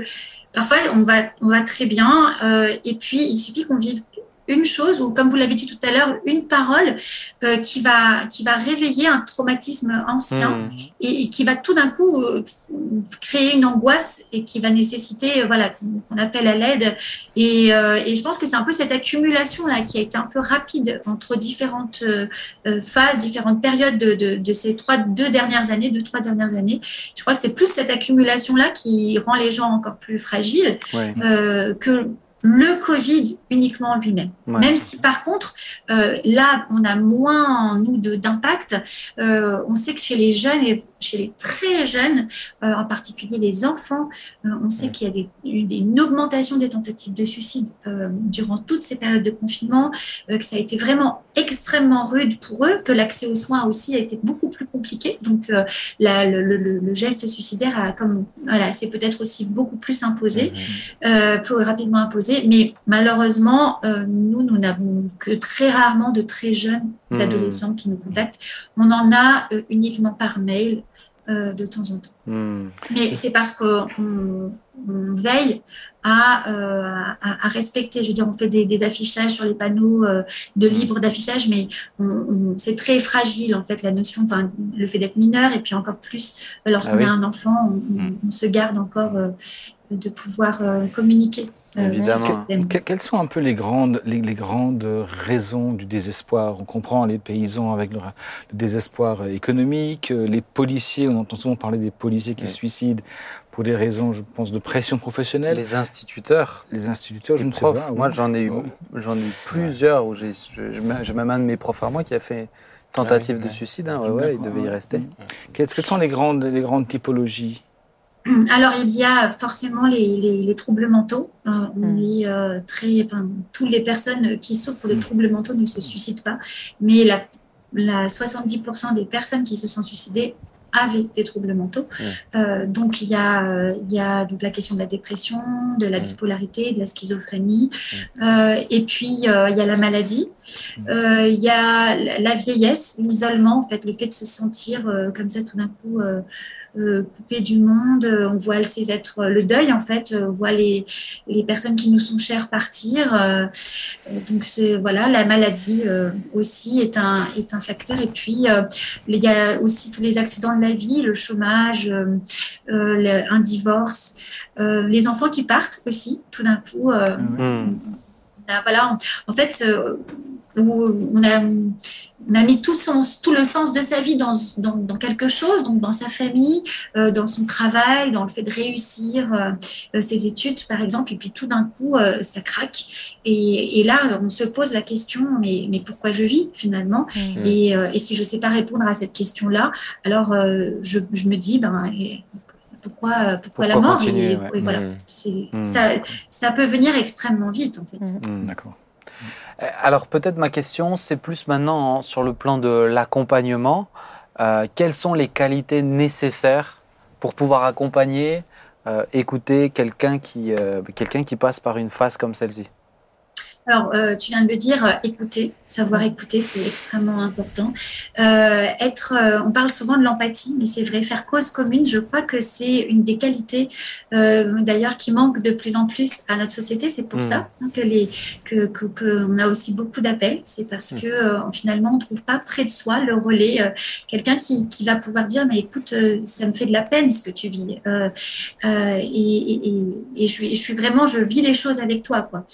parfois on va, on va très bien euh, et puis il suffit qu'on vive une chose, ou comme vous l'avez dit tout à l'heure, une parole euh, qui, va, qui va réveiller un traumatisme ancien mmh. et, qui va tout d'un coup euh, créer une angoisse et qui va nécessiter, euh, voilà, qu'on appelle à l'aide. Et, et, je pense que c'est un peu cette accumulation-là qui a été un peu rapide entre différentes phases, différentes périodes de, de, de, ces trois, deux dernières années, deux, trois dernières années. Je crois que c'est plus cette accumulation-là qui rend les gens encore plus fragiles que le Covid uniquement lui-même. Même si par contre, euh, là, on a moins, nous, d'impact. Euh, on sait que chez les jeunes et chez les très jeunes, euh, en particulier les enfants, on sait qu'il y a des, eu une augmentation des tentatives de suicide durant toutes ces périodes de confinement, que ça a été vraiment extrêmement rude pour eux, que l'accès aux soins aussi a été beaucoup plus compliqué. Donc, la, le, le, le, geste suicidaire a comme, voilà, c'est peut-être aussi beaucoup plus imposé, mmh. plus rapidement imposé. Mais malheureusement, nous, nous n'avons que très rarement de très jeunes mmh. adolescents qui nous contactent. On en a uniquement par mail euh, de temps en temps. Hmm. Mais c'est parce qu'on veille euh, à, à, respecter. Je veux dire, on fait des, affichages sur les panneaux euh, de hmm. libre d'affichage, mais c'est très fragile en fait la notion, enfin le fait d'être mineur et puis encore plus lorsqu'on ah a un enfant, hmm. on, se garde encore de pouvoir communiquer. Euh, Évidemment. quelles sont un peu les grandes, les, grandes raisons du désespoir On comprend les paysans avec le, désespoir économique, les policiers, on entend souvent parler des policiers qui se suicident pour des raisons, je pense, de pression professionnelle. Les instituteurs. Les instituteurs, je ne sais pas. Moi, j'en ai eu, j'en ai eu plusieurs où j'ai, j'ai même un de mes profs à moi qui a fait tentative ah de suicide. Hein, ouais, il devait y rester. Quelles, sont les grandes, les grandes typologies alors, il y a forcément les, troubles mentaux. Euh, on mm. est euh, très, enfin, toutes les personnes qui souffrent pour les mm. troubles mentaux ne se suicident pas, mais la, la 70% des personnes qui se sont suicidées avaient des troubles mentaux. Mm. Euh, donc, il y a, il y a donc la question de la dépression, de la bipolarité, de la schizophrénie, et puis il y a la maladie. Euh, il y a la vieillesse, l'isolement, en fait, le fait de se sentir euh, comme ça tout d'un coup euh, coupé du monde. On voit ces êtres, le deuil, en fait, on voit les, les personnes qui nous sont chères partir. donc, voilà, la maladie aussi est un, est un facteur. Et puis, il y a aussi tous les accidents de la vie, le chômage, un divorce, les enfants qui partent aussi, tout d'un coup. Mmh. Voilà, en fait, on a, on a mis tout, tout le sens de sa vie dans, dans, quelque chose, donc dans sa famille, euh, dans son travail, dans le fait de réussir euh, euh, ses études, par exemple, et puis tout d'un coup, ça craque. Et, et, là, on se pose la question, mais, mais pourquoi je vis finalement? Mmh. et, et, si je ne sais pas répondre à cette question-là, alors je, je, me dis, ben, pourquoi, pourquoi, la mort? et, voilà. Mmh. Mmh. Ça, ça, peut venir extrêmement vite, en fait. D'accord. Euh, alors peut-être ma question, c'est plus maintenant sur le plan de l'accompagnement. Euh, quelles sont les qualités nécessaires pour pouvoir accompagner, euh, écouter quelqu'un qui, quelqu'un qui passe par une phase comme celle-ci? Alors, euh, tu viens de le dire, euh, écouter, savoir écouter, c'est extrêmement important. Euh, être, on parle souvent de l'empathie, mais c'est vrai, faire cause commune, je crois que c'est une des qualités, d'ailleurs, qui manque de plus en plus à notre société. C'est pour mmh. ça hein, que les, que, que, a aussi beaucoup d'appels. C'est parce mmh. que finalement, on trouve pas près de soi le relais, quelqu'un qui, qui, va pouvoir dire, mais écoute, ça me fait de la peine ce que tu vis, et, et, et, je, je suis vraiment, je vis les choses avec toi, quoi.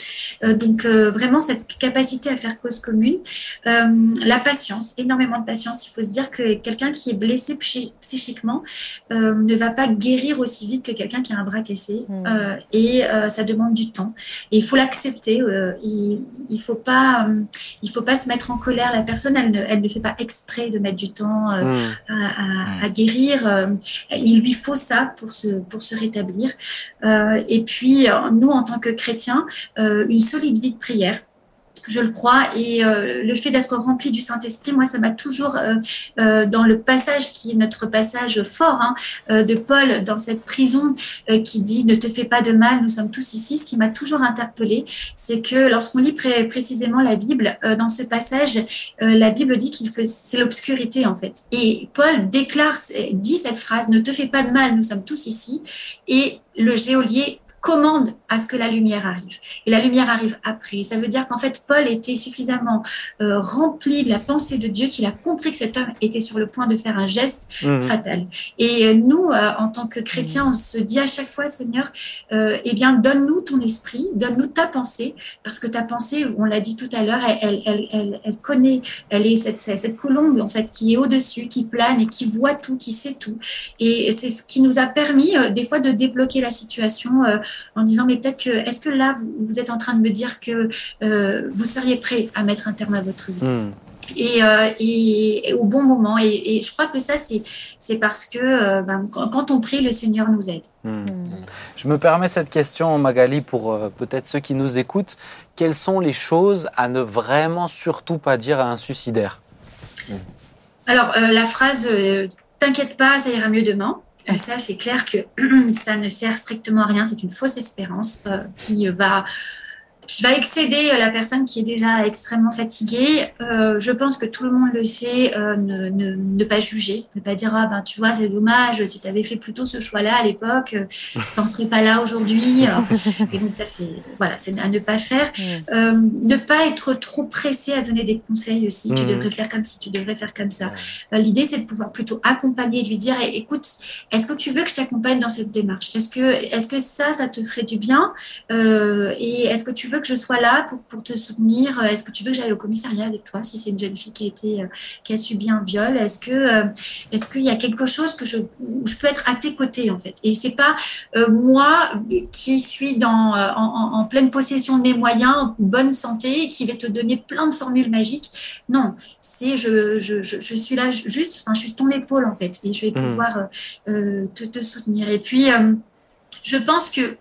donc vraiment cette capacité à faire cause commune. Euh, la patience, énormément de patience. Il faut se dire que quelqu'un qui est blessé psychiquement euh, ne va pas guérir aussi vite que quelqu'un qui a un bras cassé. Euh, et ça demande du temps. Et il faut l'accepter. il ne faut, pas, il faut pas se mettre en colère. La personne, elle ne, elle ne fait pas exprès de mettre du temps hmm. à, à, guérir. il lui faut ça pour se, pour se rétablir. et puis, nous, en tant que chrétiens, une solide vie de je le crois. Et euh, le fait d'être rempli du Saint-Esprit, moi, ça m'a toujours, euh, euh, dans le passage qui est notre passage fort hein, de Paul dans cette prison qui dit ne te fais pas de mal, nous sommes tous ici, ce qui m'a toujours interpellé, c'est que lorsqu'on lit précisément la Bible, dans ce passage, la Bible dit qu'il c'est l'obscurité en fait. Et Paul déclare, dit cette phrase, ne te fais pas de mal, nous sommes tous ici. Et le géolier commande à ce que la lumière arrive. Et la lumière arrive après. Ça veut dire qu'en fait, Paul était suffisamment euh, rempli de la pensée de Dieu qu'il a compris que cet homme était sur le point de faire un geste mmh. fatal. Et euh, nous, euh, en tant que chrétiens, on se dit à chaque fois, Seigneur, eh bien, donne-nous ton esprit, donne-nous ta pensée, parce que ta pensée, on l'a dit tout à l'heure, elle, elle, elle, elle, connaît, elle est cette, cette colombe, en fait, qui est au-dessus, qui plane et qui voit tout, qui sait tout. Et c'est ce qui nous a permis, des fois, de débloquer la situation en disant mais peut-être que est-ce que là vous, êtes en train de me dire que euh, vous seriez prêt à mettre un terme à votre vie? Hmm. euh, et, au bon moment. Et, je crois que ça, c'est parce que euh, ben, quand on prie, le Seigneur nous aide. Hmm. Je me permets cette question, Magali, pour peut-être ceux qui nous écoutent. Quelles sont les choses à ne vraiment surtout pas dire à un suicidaire? Alors, la phrase T'inquiète pas, ça ira mieux demain. Ça, c'est clair que ça ne sert strictement à rien. C'est une fausse espérance euh, qui va qui va excéder euh, la personne qui est déjà extrêmement fatiguée. Euh, je pense que tout le monde le sait, euh, ne, ne, ne, pas juger, ne pas dire ah ben tu vois c'est dommage si tu avais fait plutôt ce choix-là à l'époque, euh, tu n'en serais pas là aujourd'hui. Et donc ça c'est voilà c'est à ne pas faire. Euh, ne pas être trop pressé à donner des conseils aussi. Tu mmh. devrais faire comme si tu devrais faire comme ça. Euh, l'idée c'est de pouvoir plutôt accompagner, lui dire eh, écoute est-ce que tu veux que je t'accompagne dans cette démarche? Est-ce que est-ce que ça ça te ferait du bien? Et est-ce que tu veux que je sois là pour, pour te soutenir Est-ce que tu veux que j'aille au commissariat avec toi si c'est une jeune fille qui a, été, euh, qui a subi un viol Est-ce que euh, est-ce qu'il y a quelque chose que je, où je peux être à tes côtés en fait? Et c'est pas euh, moi qui suis dans, en, en, pleine possession de mes moyens, en bonne santé, qui vais te donner plein de formules magiques. Non, c'est je, je, je, je, suis là juste, enfin, je suis ton épaule en fait, et je vais mmh. pouvoir te, te, soutenir. Et puis je pense que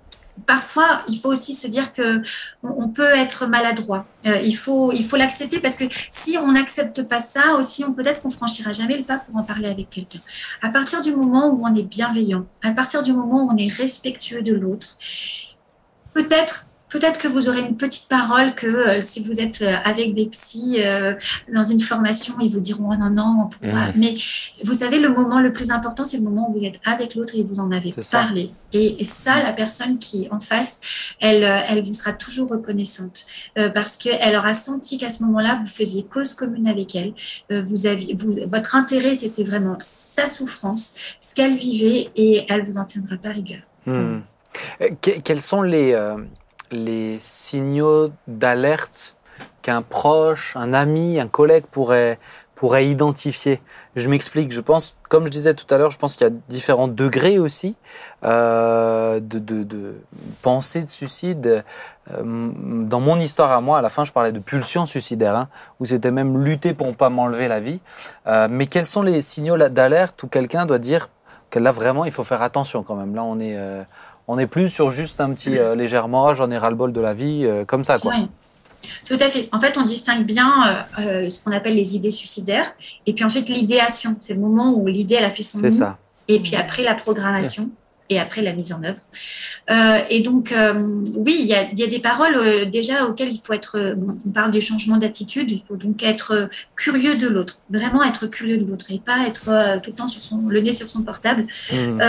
parfois, il faut aussi se dire que on peut être maladroit. Euh, il faut il faut l'accepter parce que si on n'accepte pas ça, aussi, on peut-être qu'on franchira jamais le pas pour en parler avec quelqu'un. À partir du moment où on est bienveillant, à partir du moment où on est respectueux de l'autre, peut-être Peut-être que vous aurez une petite parole que euh, si vous êtes euh, avec des psys euh, dans une formation, ils vous diront oh non, non, pourquoi Mais vous savez, le moment le plus important, c'est le moment où vous êtes avec l'autre et vous en avez parlé. Et, ça, la personne qui est en face, elle, elle vous sera toujours reconnaissante parce qu'elle aura senti qu'à ce moment-là, vous faisiez cause commune avec elle. vous aviez, vous, votre intérêt, c'était vraiment sa souffrance, ce qu'elle vivait et elle vous en tiendra pas rigueur. Hmm. Quels sont les les signaux d'alerte qu'un proche, un ami, un collègue pourrait, pourrait identifier. Je m'explique, je pense, comme je disais tout à l'heure, je pense qu'il y a différents degrés aussi euh, de, de, de, pensée de suicide. Euh, dans mon histoire à moi, à la fin, je parlais de pulsion suicidaire, hein, où c'était même lutter pour ne pas m'enlever la vie. Euh, mais quels sont les signaux d'alerte où quelqu'un doit dire que là, vraiment, il faut faire attention quand même. Là, on est on n'est plus sur juste un petit euh, légèrement, j'en ai ras-le-bol de la vie, euh, comme ça, quoi. Tout à fait. En fait, on distingue bien euh, ce qu'on appelle les idées suicidaires et puis ensuite l'idéation. C'est le moment où l'idée, elle a fait son C'est ça. Et puis après, la programmation. Et après la mise en œuvre. et donc, oui, il y a, des paroles déjà auxquelles il faut être. on parle du changement d'attitude. Il faut donc être curieux de l'autre, vraiment être curieux de l'autre et pas être tout le temps sur son le nez sur son portable. Mmh.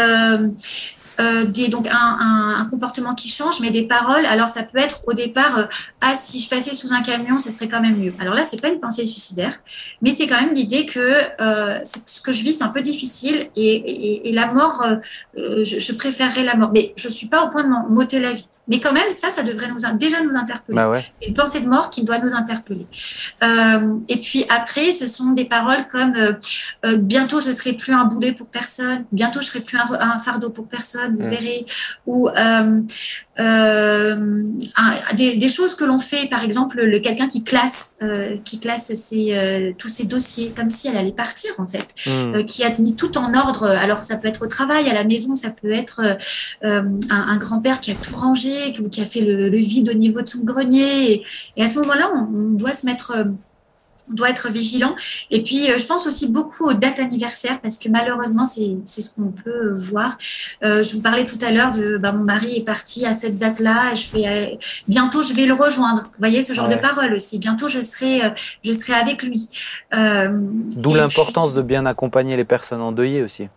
Euh, des, donc un, comportement qui change, mais des paroles. Alors ça peut être au départ, euh, ah si je passais sous un camion, ça serait quand même mieux. Alors là, c'est pas une pensée suicidaire, mais c'est quand même l'idée que euh, ce que je vis, c'est un peu difficile et, la mort, euh, je, je, préférerais la mort, mais je suis pas au point de m'ôter la vie. Mais quand même, ça, ça devrait nous, déjà nous interpeller. Bah ouais. Une pensée de mort qui doit nous interpeller. Euh, et puis après, ce sont des paroles comme euh, euh, bientôt je serai plus un boulet pour personne, bientôt je serai plus un, un fardeau pour personne, vous mm. verrez. Ou euh, euh, des, des, choses que l'on fait, par exemple, le quelqu'un qui classe, euh, qui classe ses, tous ses dossiers comme si elle allait partir en fait, mm. qui a mis tout en ordre. Alors ça peut être au travail, à la maison, ça peut être un, un grand-père qui a tout rangé qui a fait le, vide au niveau de son grenier. Et, à ce moment-là, on, doit se mettre euh, on doit être vigilant. Et puis, euh, je pense aussi beaucoup aux dates anniversaires parce que malheureusement, c'est ce qu'on peut voir. Euh, je vous parlais tout à l'heure de bah, mon mari est parti à cette date-là. Je vais bientôt, je vais le rejoindre. Vous voyez ce genre de parole aussi. Bientôt, je serai, je serai avec lui. D'où l'importance de bien accompagner les personnes endeuillées aussi.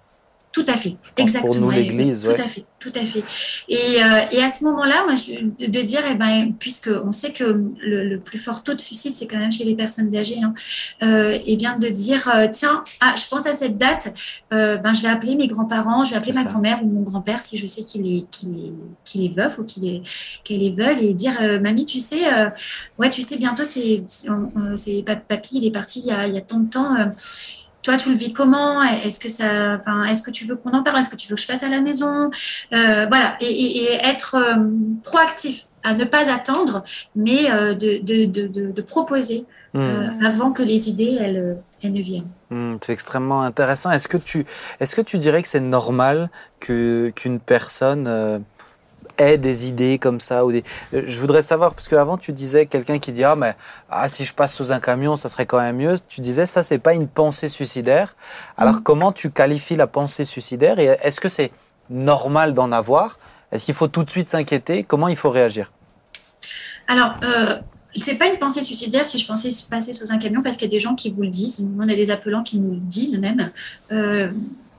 Tout à fait, exactement. Pour nous, l'Église, Tout à fait, tout à fait. Et, euh, et à ce moment-là, moi, je, de dire, eh ben, puisque on sait que le, le, plus fort taux de suicide, c'est quand même chez les personnes âgées, hein, euh, et bien de dire, euh, tiens, ah, je pense à cette date, ben, je vais appeler mes grands-parents, je vais appeler ma grand-mère ou mon grand-père si je sais qu'il est, qu'il est, qu'il est veuf ou qu'il est, qu'elle est veuve, et dire, mamie, tu sais, ouais, tu sais, bientôt, c'est, c'est, papy, il est parti il y a, il y a tant de temps toi, tu le vis comment? Est-ce que ça, enfin, est-ce que tu veux qu'on en parle? Est-ce que tu veux que je fasse à la maison? Euh, Voilà, et, et, et être euh, proactif, à ne pas attendre, mais euh, de, de, de, de, proposer hmm. avant que les idées elles, elles ne viennent. Hmm, c'est extrêmement intéressant. Est-ce que tu, est-ce que tu dirais que c'est normal que qu'une personne euh, des idées comme ça ou des... Je voudrais savoir, parce qu'avant tu disais quelqu'un qui dit ah mais ah, si je passe sous un camion ça serait quand même mieux. Tu disais ça c'est pas une pensée suicidaire. Alors mm. comment tu qualifies la pensée suicidaire et est-ce que c'est normal d'en avoir? Est-ce qu'il faut tout de suite s'inquiéter? Comment il faut réagir? Alors euh, c'est pas une pensée suicidaire si je pensais passer sous un camion parce qu'il y a des gens qui vous le disent. On a des appelants qui nous le disent même. Euh,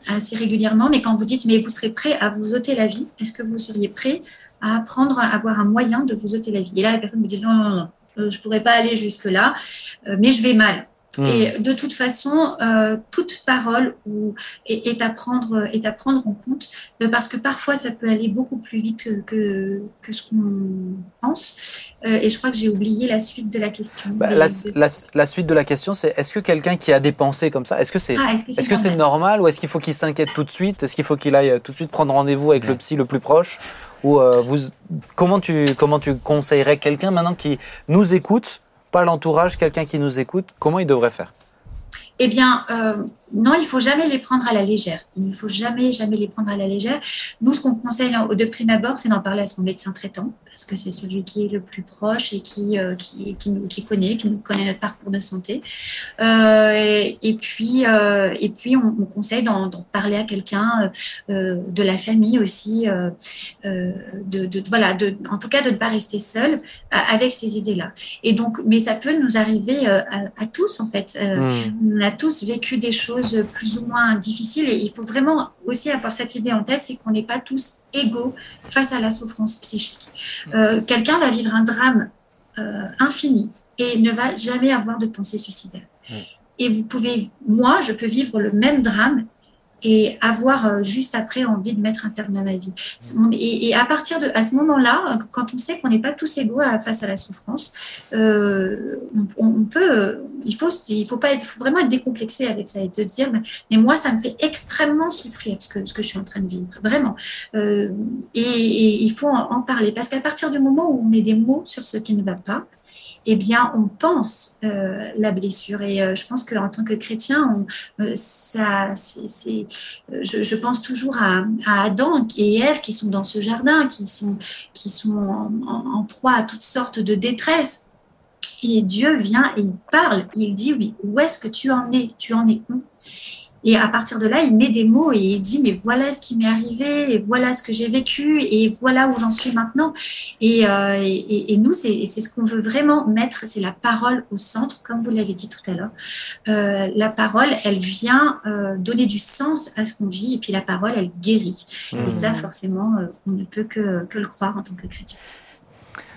assez régulièrement, mais quand vous dites, mais vous serez prêt à vous ôter la vie, est-ce que vous seriez prêt à apprendre à avoir un moyen de vous ôter la vie? Et là, la personne vous dit, non, non, non, euh, je pourrais pas aller jusque-là, euh, mais je vais mal. Mmh. Et de toute façon, euh, toute parole ou, est, est, à prendre, est à prendre en compte euh, parce que parfois ça peut aller beaucoup plus vite que, que, que ce qu'on pense. Euh, et je crois que j'ai oublié la suite de la question. Bah, la, la, la, suite de la question, c'est est-ce que quelqu'un qui a des pensées comme ça, est-ce que c'est ah, est-ce que c'est -ce normal? normal ou est-ce qu'il faut qu'il s'inquiète tout de suite? Est-ce qu'il faut qu'il aille tout de suite prendre rendez-vous avec le psy le plus proche? Ou vous, comment tu comment tu conseillerais quelqu'un maintenant qui nous écoute pas l'entourage, quelqu'un qui nous écoute, comment il devrait faire? Eh bien, euh, non, il faut jamais les prendre à la légère. Il ne faut jamais, jamais les prendre à la légère. Nous, ce qu'on conseille de prime abord, c'est d'en parler à son médecin traitant, parce que c'est celui qui est le plus proche et qui, euh, qui, qui, nous, qui connaît, qui nous connaît notre parcours de santé. Euh, et, et, puis, euh, et puis on, on conseille d'en parler à quelqu'un de la famille aussi, de, de, voilà, de, en tout cas de ne pas rester seul avec ces idées-là. Et donc, mais ça peut nous arriver à, à, tous en fait. Mmh. On a tous vécu des choses plus ou moins difficiles et il faut vraiment aussi avoir cette idée en tête, c'est qu'on n'est pas tous égaux face à la souffrance psychique. Euh, quelqu'un va vivre un drame euh, infini et ne va jamais avoir de pensée suicidaire. Et vous pouvez, moi, je peux vivre le même drame et avoir euh, juste après envie de mettre un terme à ma vie. Et, et à partir de à ce moment-là, quand on sait qu'on n'est pas tous égaux face à la souffrance, euh, on, on, peut, il faut, il faut pas être, faut vraiment être décomplexé avec ça et se dire, mais, moi, ça me fait extrêmement souffrir ce que ce que je suis en train de vivre, vraiment. Euh, et, et, il faut en parler parce qu'à partir du moment où on met des mots sur ce qui ne va pas, eh bien, on pense euh, la blessure. Et euh, je pense qu'en tant que chrétien, on, euh, ça, c'est, je, je, pense toujours à, Adam et Ève qui sont dans ce jardin, qui sont, qui sont en, proie à toutes sortes de détresse. Et Dieu vient et il parle. Il dit, oui, où est-ce que tu en es? Tu en es où? Et à partir de là, il met des mots et il dit, mais voilà ce qui m'est arrivé, et voilà ce que j'ai vécu, et voilà où j'en suis maintenant. Et, euh, et, et nous, c'est ce qu'on veut vraiment mettre, c'est la parole au centre, comme vous l'avez dit tout à l'heure. Euh, la parole, elle vient euh, donner du sens à ce qu'on vit, et puis la parole, elle guérit. Mmh. Et ça, forcément, euh, on ne peut que, que le croire en tant que chrétien.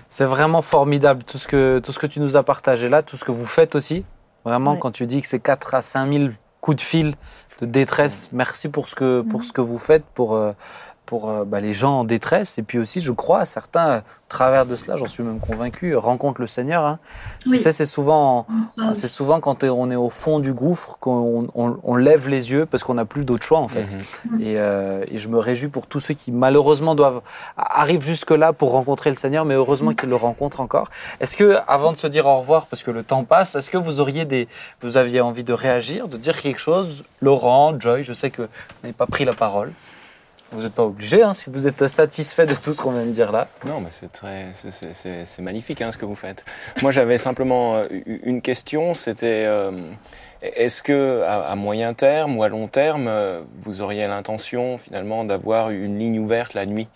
C'est vraiment formidable tout ce, que, tout ce que tu nous as partagé là, tout ce que vous faites aussi. Vraiment, ouais. quand tu dis que c'est 4 à 5 000 coup de fil de détresse. Merci pour ce que, pour ce que vous faites pour, pour bah, les gens en détresse. Et puis aussi, je crois, certains, au travers de cela, j'en suis même convaincu, rencontrent le Seigneur. Hein. Oui. Tu sais, c'est souvent, c'est souvent quand on est au fond du gouffre qu'on on, on lève les yeux parce qu'on n'a plus d'autre choix en fait. Mm -hmm. et, euh, et, je me réjouis pour tous ceux qui malheureusement doivent arrivent jusque là pour rencontrer le Seigneur, mais heureusement qu'ils le rencontrent encore. Est-ce que, avant de se dire au revoir, parce que le temps passe, est-ce que vous auriez des, vous aviez envie de réagir, de dire quelque chose, Laurent, Joy, je sais que vous n'avez pas pris la parole. Vous n'êtes pas obligé, hein, si vous êtes satisfait de tout ce qu'on vient de dire là. Non, mais c'est très, c'est magnifique hein, ce que vous faites. Moi, j'avais simplement une question. C'était, euh, est-ce que à, moyen terme ou à long terme, vous auriez l'intention finalement d'avoir une ligne ouverte la nuit?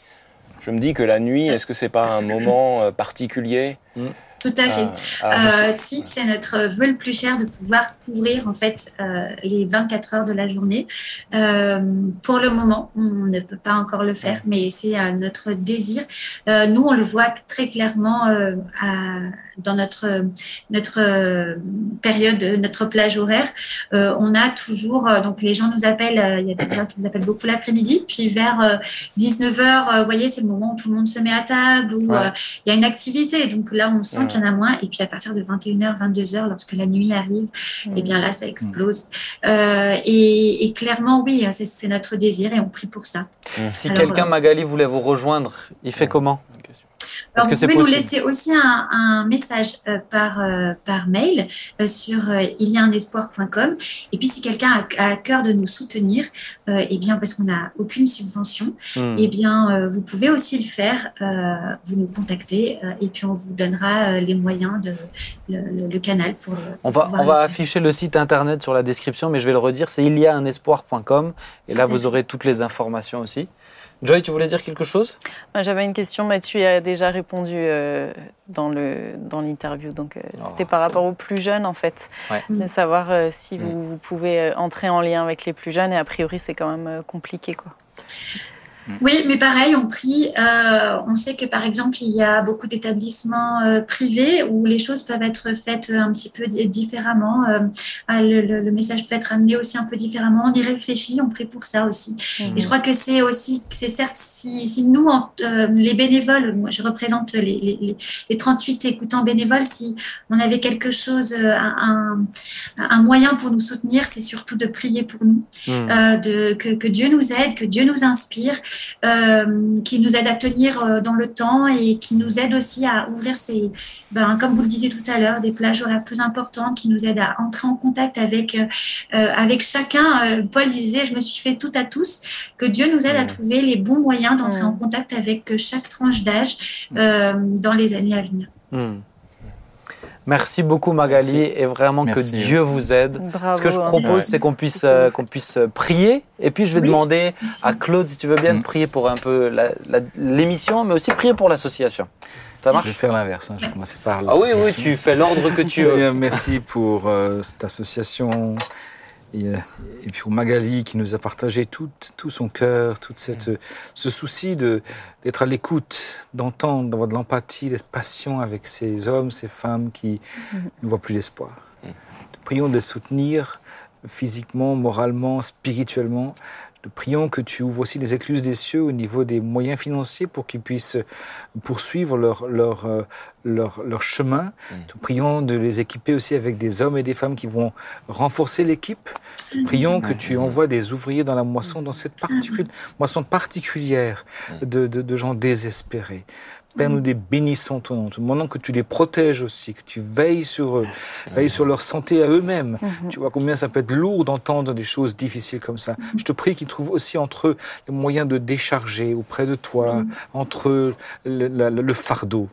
Je me dis que la nuit, est-ce que c'est pas un moment particulier? Mmh. Tout à fait. Euh, si c'est notre vœu le plus cher de pouvoir couvrir en fait euh, les 24 heures de la journée. Euh, pour le moment, on ne peut pas encore le faire, mais c'est notre désir. nous, on le voit très clairement à, dans notre notre période, notre plage horaire. on a toujours donc les gens nous appellent. il y a des gens qui nous appellent beaucoup l'après-midi, puis vers 19 heures, vous voyez, c'est le moment où tout le monde se met à table, où ouais. il y a une activité. Donc là, on sent qu'il y en a moins. Et puis à partir de 21h, 22h, lorsque la nuit arrive, mmh. et bien là, ça explose. Mmh. Euh, et, et, clairement, oui, c'est notre désir et on prie pour ça. Mmh. Si quelqu'un, Magali, voulait vous rejoindre, il fait comment? Alors, vous pouvez nous laisser aussi un, un message euh, par, euh, par mail euh, sur il y a un espoir.com. Et puis, si quelqu'un a, a, à cœur de nous soutenir, eh bien, parce qu'on n'a aucune subvention, mm. eh bien, vous pouvez aussi le faire. vous nous contactez et puis on vous donnera les moyens de le, le canal pour. On va, on va afficher le site internet sur la description, mais je vais le redire, c'est il y a un espoir.com. Et là, vous aurez toutes les informations aussi. Joy, tu voulais dire quelque chose? J'avais une question, mais tu as déjà répondu euh, dans l'interview. Dans donc, euh, oh. c'était par rapport aux plus jeunes, en fait. Ouais. De savoir euh, si mm. vous, vous, pouvez entrer en lien avec les plus jeunes. Et a priori, c'est quand même compliqué, quoi. Oui, mais pareil, on prie. Euh, on sait que par exemple, il y a beaucoup d'établissements euh, privés où les choses peuvent être faites un petit peu différemment. Euh, le, le, le, message peut être amené aussi un peu différemment. On y réfléchit, on prie pour ça aussi. Mmh. Et je crois que c'est aussi, c'est certes, si, si nous, en, euh, les bénévoles, moi je représente les, les, les, 38 écoutants bénévoles, si on avait quelque chose, un, un moyen pour nous soutenir, c'est surtout de prier pour nous, mmh. de, que, que Dieu nous aide, que Dieu nous inspire euh, qui nous aide à tenir euh, dans le temps et qui nous aide aussi à ouvrir ces, ben, comme vous le disiez tout à l'heure, des plages horaires plus importantes, qui nous aident à entrer en contact avec, euh, avec chacun. Paul disait, je me suis fait tout à tous, que Dieu nous aide à trouver les bons moyens d'entrer en contact avec chaque tranche d'âge dans les années à venir. Hmm. Merci beaucoup Magali et vraiment que Dieu vous aide. Ce que je propose, c'est qu'on puisse, euh, qu'on puisse euh, prier. Et puis je vais demander à Claude, si tu veux bien, de mm. prier pour un peu l'émission, mais aussi prier pour l'association. Ça marche Je vais faire l'inverse. Hein. Je vais commencer par Ah oui, oui, tu fais l'ordre que tu veux. Merci pour euh, cette association. Euh, et, puis pour Magali qui nous a partagé tout, tout son cœur, tout ce souci d'être à l'écoute, d'entendre, d'avoir de l'empathie, d'être patient avec ces hommes, ces femmes qui ne voient plus d'espoir. Prions de les soutenir physiquement, moralement, spirituellement, nous prions que tu ouvres aussi les écluses des cieux au niveau des moyens financiers pour qu'ils puissent poursuivre leur, leur, euh, leur, leur chemin. Mm. Nous prions de les équiper aussi avec des hommes et des femmes qui vont renforcer l'équipe. Nous prions que tu envoies des ouvriers dans la moisson, dans cette moisson particulière mm. de, de, de gens désespérés. Père, nous les bénissons ton nom. Demandons que tu les protèges aussi, que tu veilles sur eux, veilles sur leur santé à eux-mêmes. Mhm. Tu vois combien ça peut être lourd d'entendre des choses difficiles comme ça. Mhm. Je te prie qu'ils trouvent aussi entre eux les moyens de décharger auprès de toi, mhm. entre eux le, fardeau.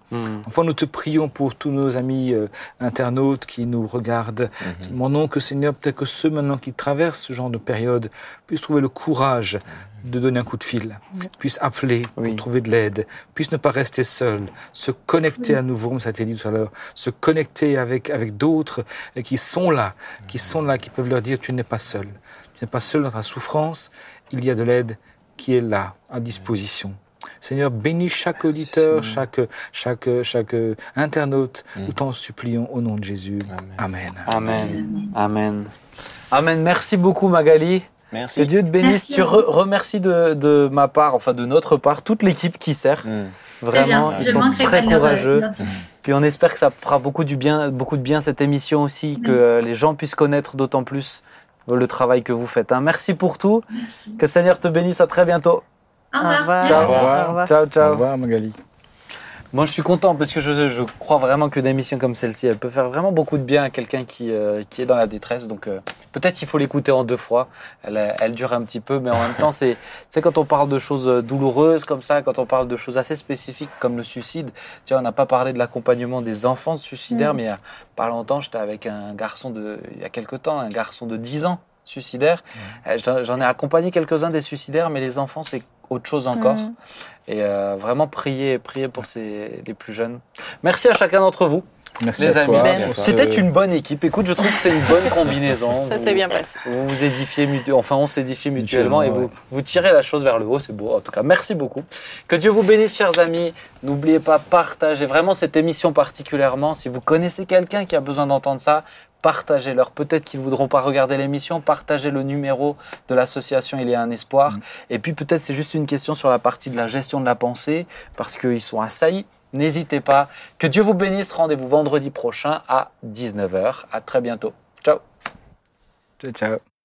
Enfin, nous te prions pour tous nos amis euh, internautes qui nous regardent. Demandons que Seigneur, peut-être que ceux maintenant qui traversent ce genre de période puissent trouver le courage de donner un coup de fil, puisse appeler pour trouver de l'aide, puisse ne pas rester seul, se connecter à nouveau, comme ça a été dit tout à l'heure, se connecter avec, avec d'autres qui sont là, qui sont là, qui peuvent leur dire tu n'es pas seul. Tu n'es pas seul dans ta souffrance, il y a de l'aide qui est là, à disposition. Seigneur, bénis chaque auditeur, chaque, chaque, chaque internaute. Mm. Nous t'en supplions au nom de Jésus. Amen. Amen. Amen. Amen. Merci beaucoup, Magali. Merci. Que Dieu te bénisse. Tu remercies de, ma part, enfin de notre part, toute l'équipe qui sert. Mm. Vraiment, ils sont très courageux. Puis on espère que ça fera beaucoup, du bien, beaucoup de bien cette émission aussi, que les gens puissent connaître d'autant plus le travail que vous faites. Hein. Merci pour tout. Que le Seigneur te bénisse. À très bientôt. Au revoir. Ciao. Ciao, ciao. Au revoir, Magali. Moi, je suis content parce que je, crois vraiment que des missions comme celle-ci, elle peut faire vraiment beaucoup de bien à quelqu'un qui, euh, qui est dans la détresse. Donc, euh, peut-être il faut l'écouter en deux fois. Elle, elle, dure un petit peu, mais en même temps, c'est quand on parle de choses douloureuses comme ça, quand on parle de choses assez spécifiques comme le suicide. Tu vois, on n'a pas parlé de l'accompagnement des enfants suicidaires, mm. mais il n'y a pas longtemps, j'étais avec un garçon de, il y a quelques temps, un garçon de 10 ans suicidaire. Euh, j'en ai accompagné quelques-uns des suicidaires, mais les enfants, c'est autre chose encore. Mm. Et euh, vraiment prier, prier pour ces, les plus jeunes. Merci à chacun d'entre vous. Merci les amis. C'était une bonne équipe. Écoute, je trouve que c'est une bonne combinaison. Ça s'est bien passé. Vous vous édifiez mutuellement, enfin on s'édifie mutuellement, et vous, vous tirez la chose vers le haut. C'est beau. En tout cas, merci beaucoup. Que Dieu vous bénisse, chers amis. N'oubliez pas, partagez vraiment cette émission particulièrement. Si vous connaissez quelqu'un qui a besoin d'entendre ça, partagez-leur. Peut-être qu'ils ne voudront pas regarder l'émission, partagez le numéro de l'association Il y a un espoir. Mm. Et puis peut-être c'est juste une question sur la partie de la gestion de la pensée, parce qu'ils sont assaillis. N'hésitez pas. Que Dieu vous bénisse. Rendez-vous vendredi prochain à 19h. À très bientôt. Ciao. Ciao, ciao.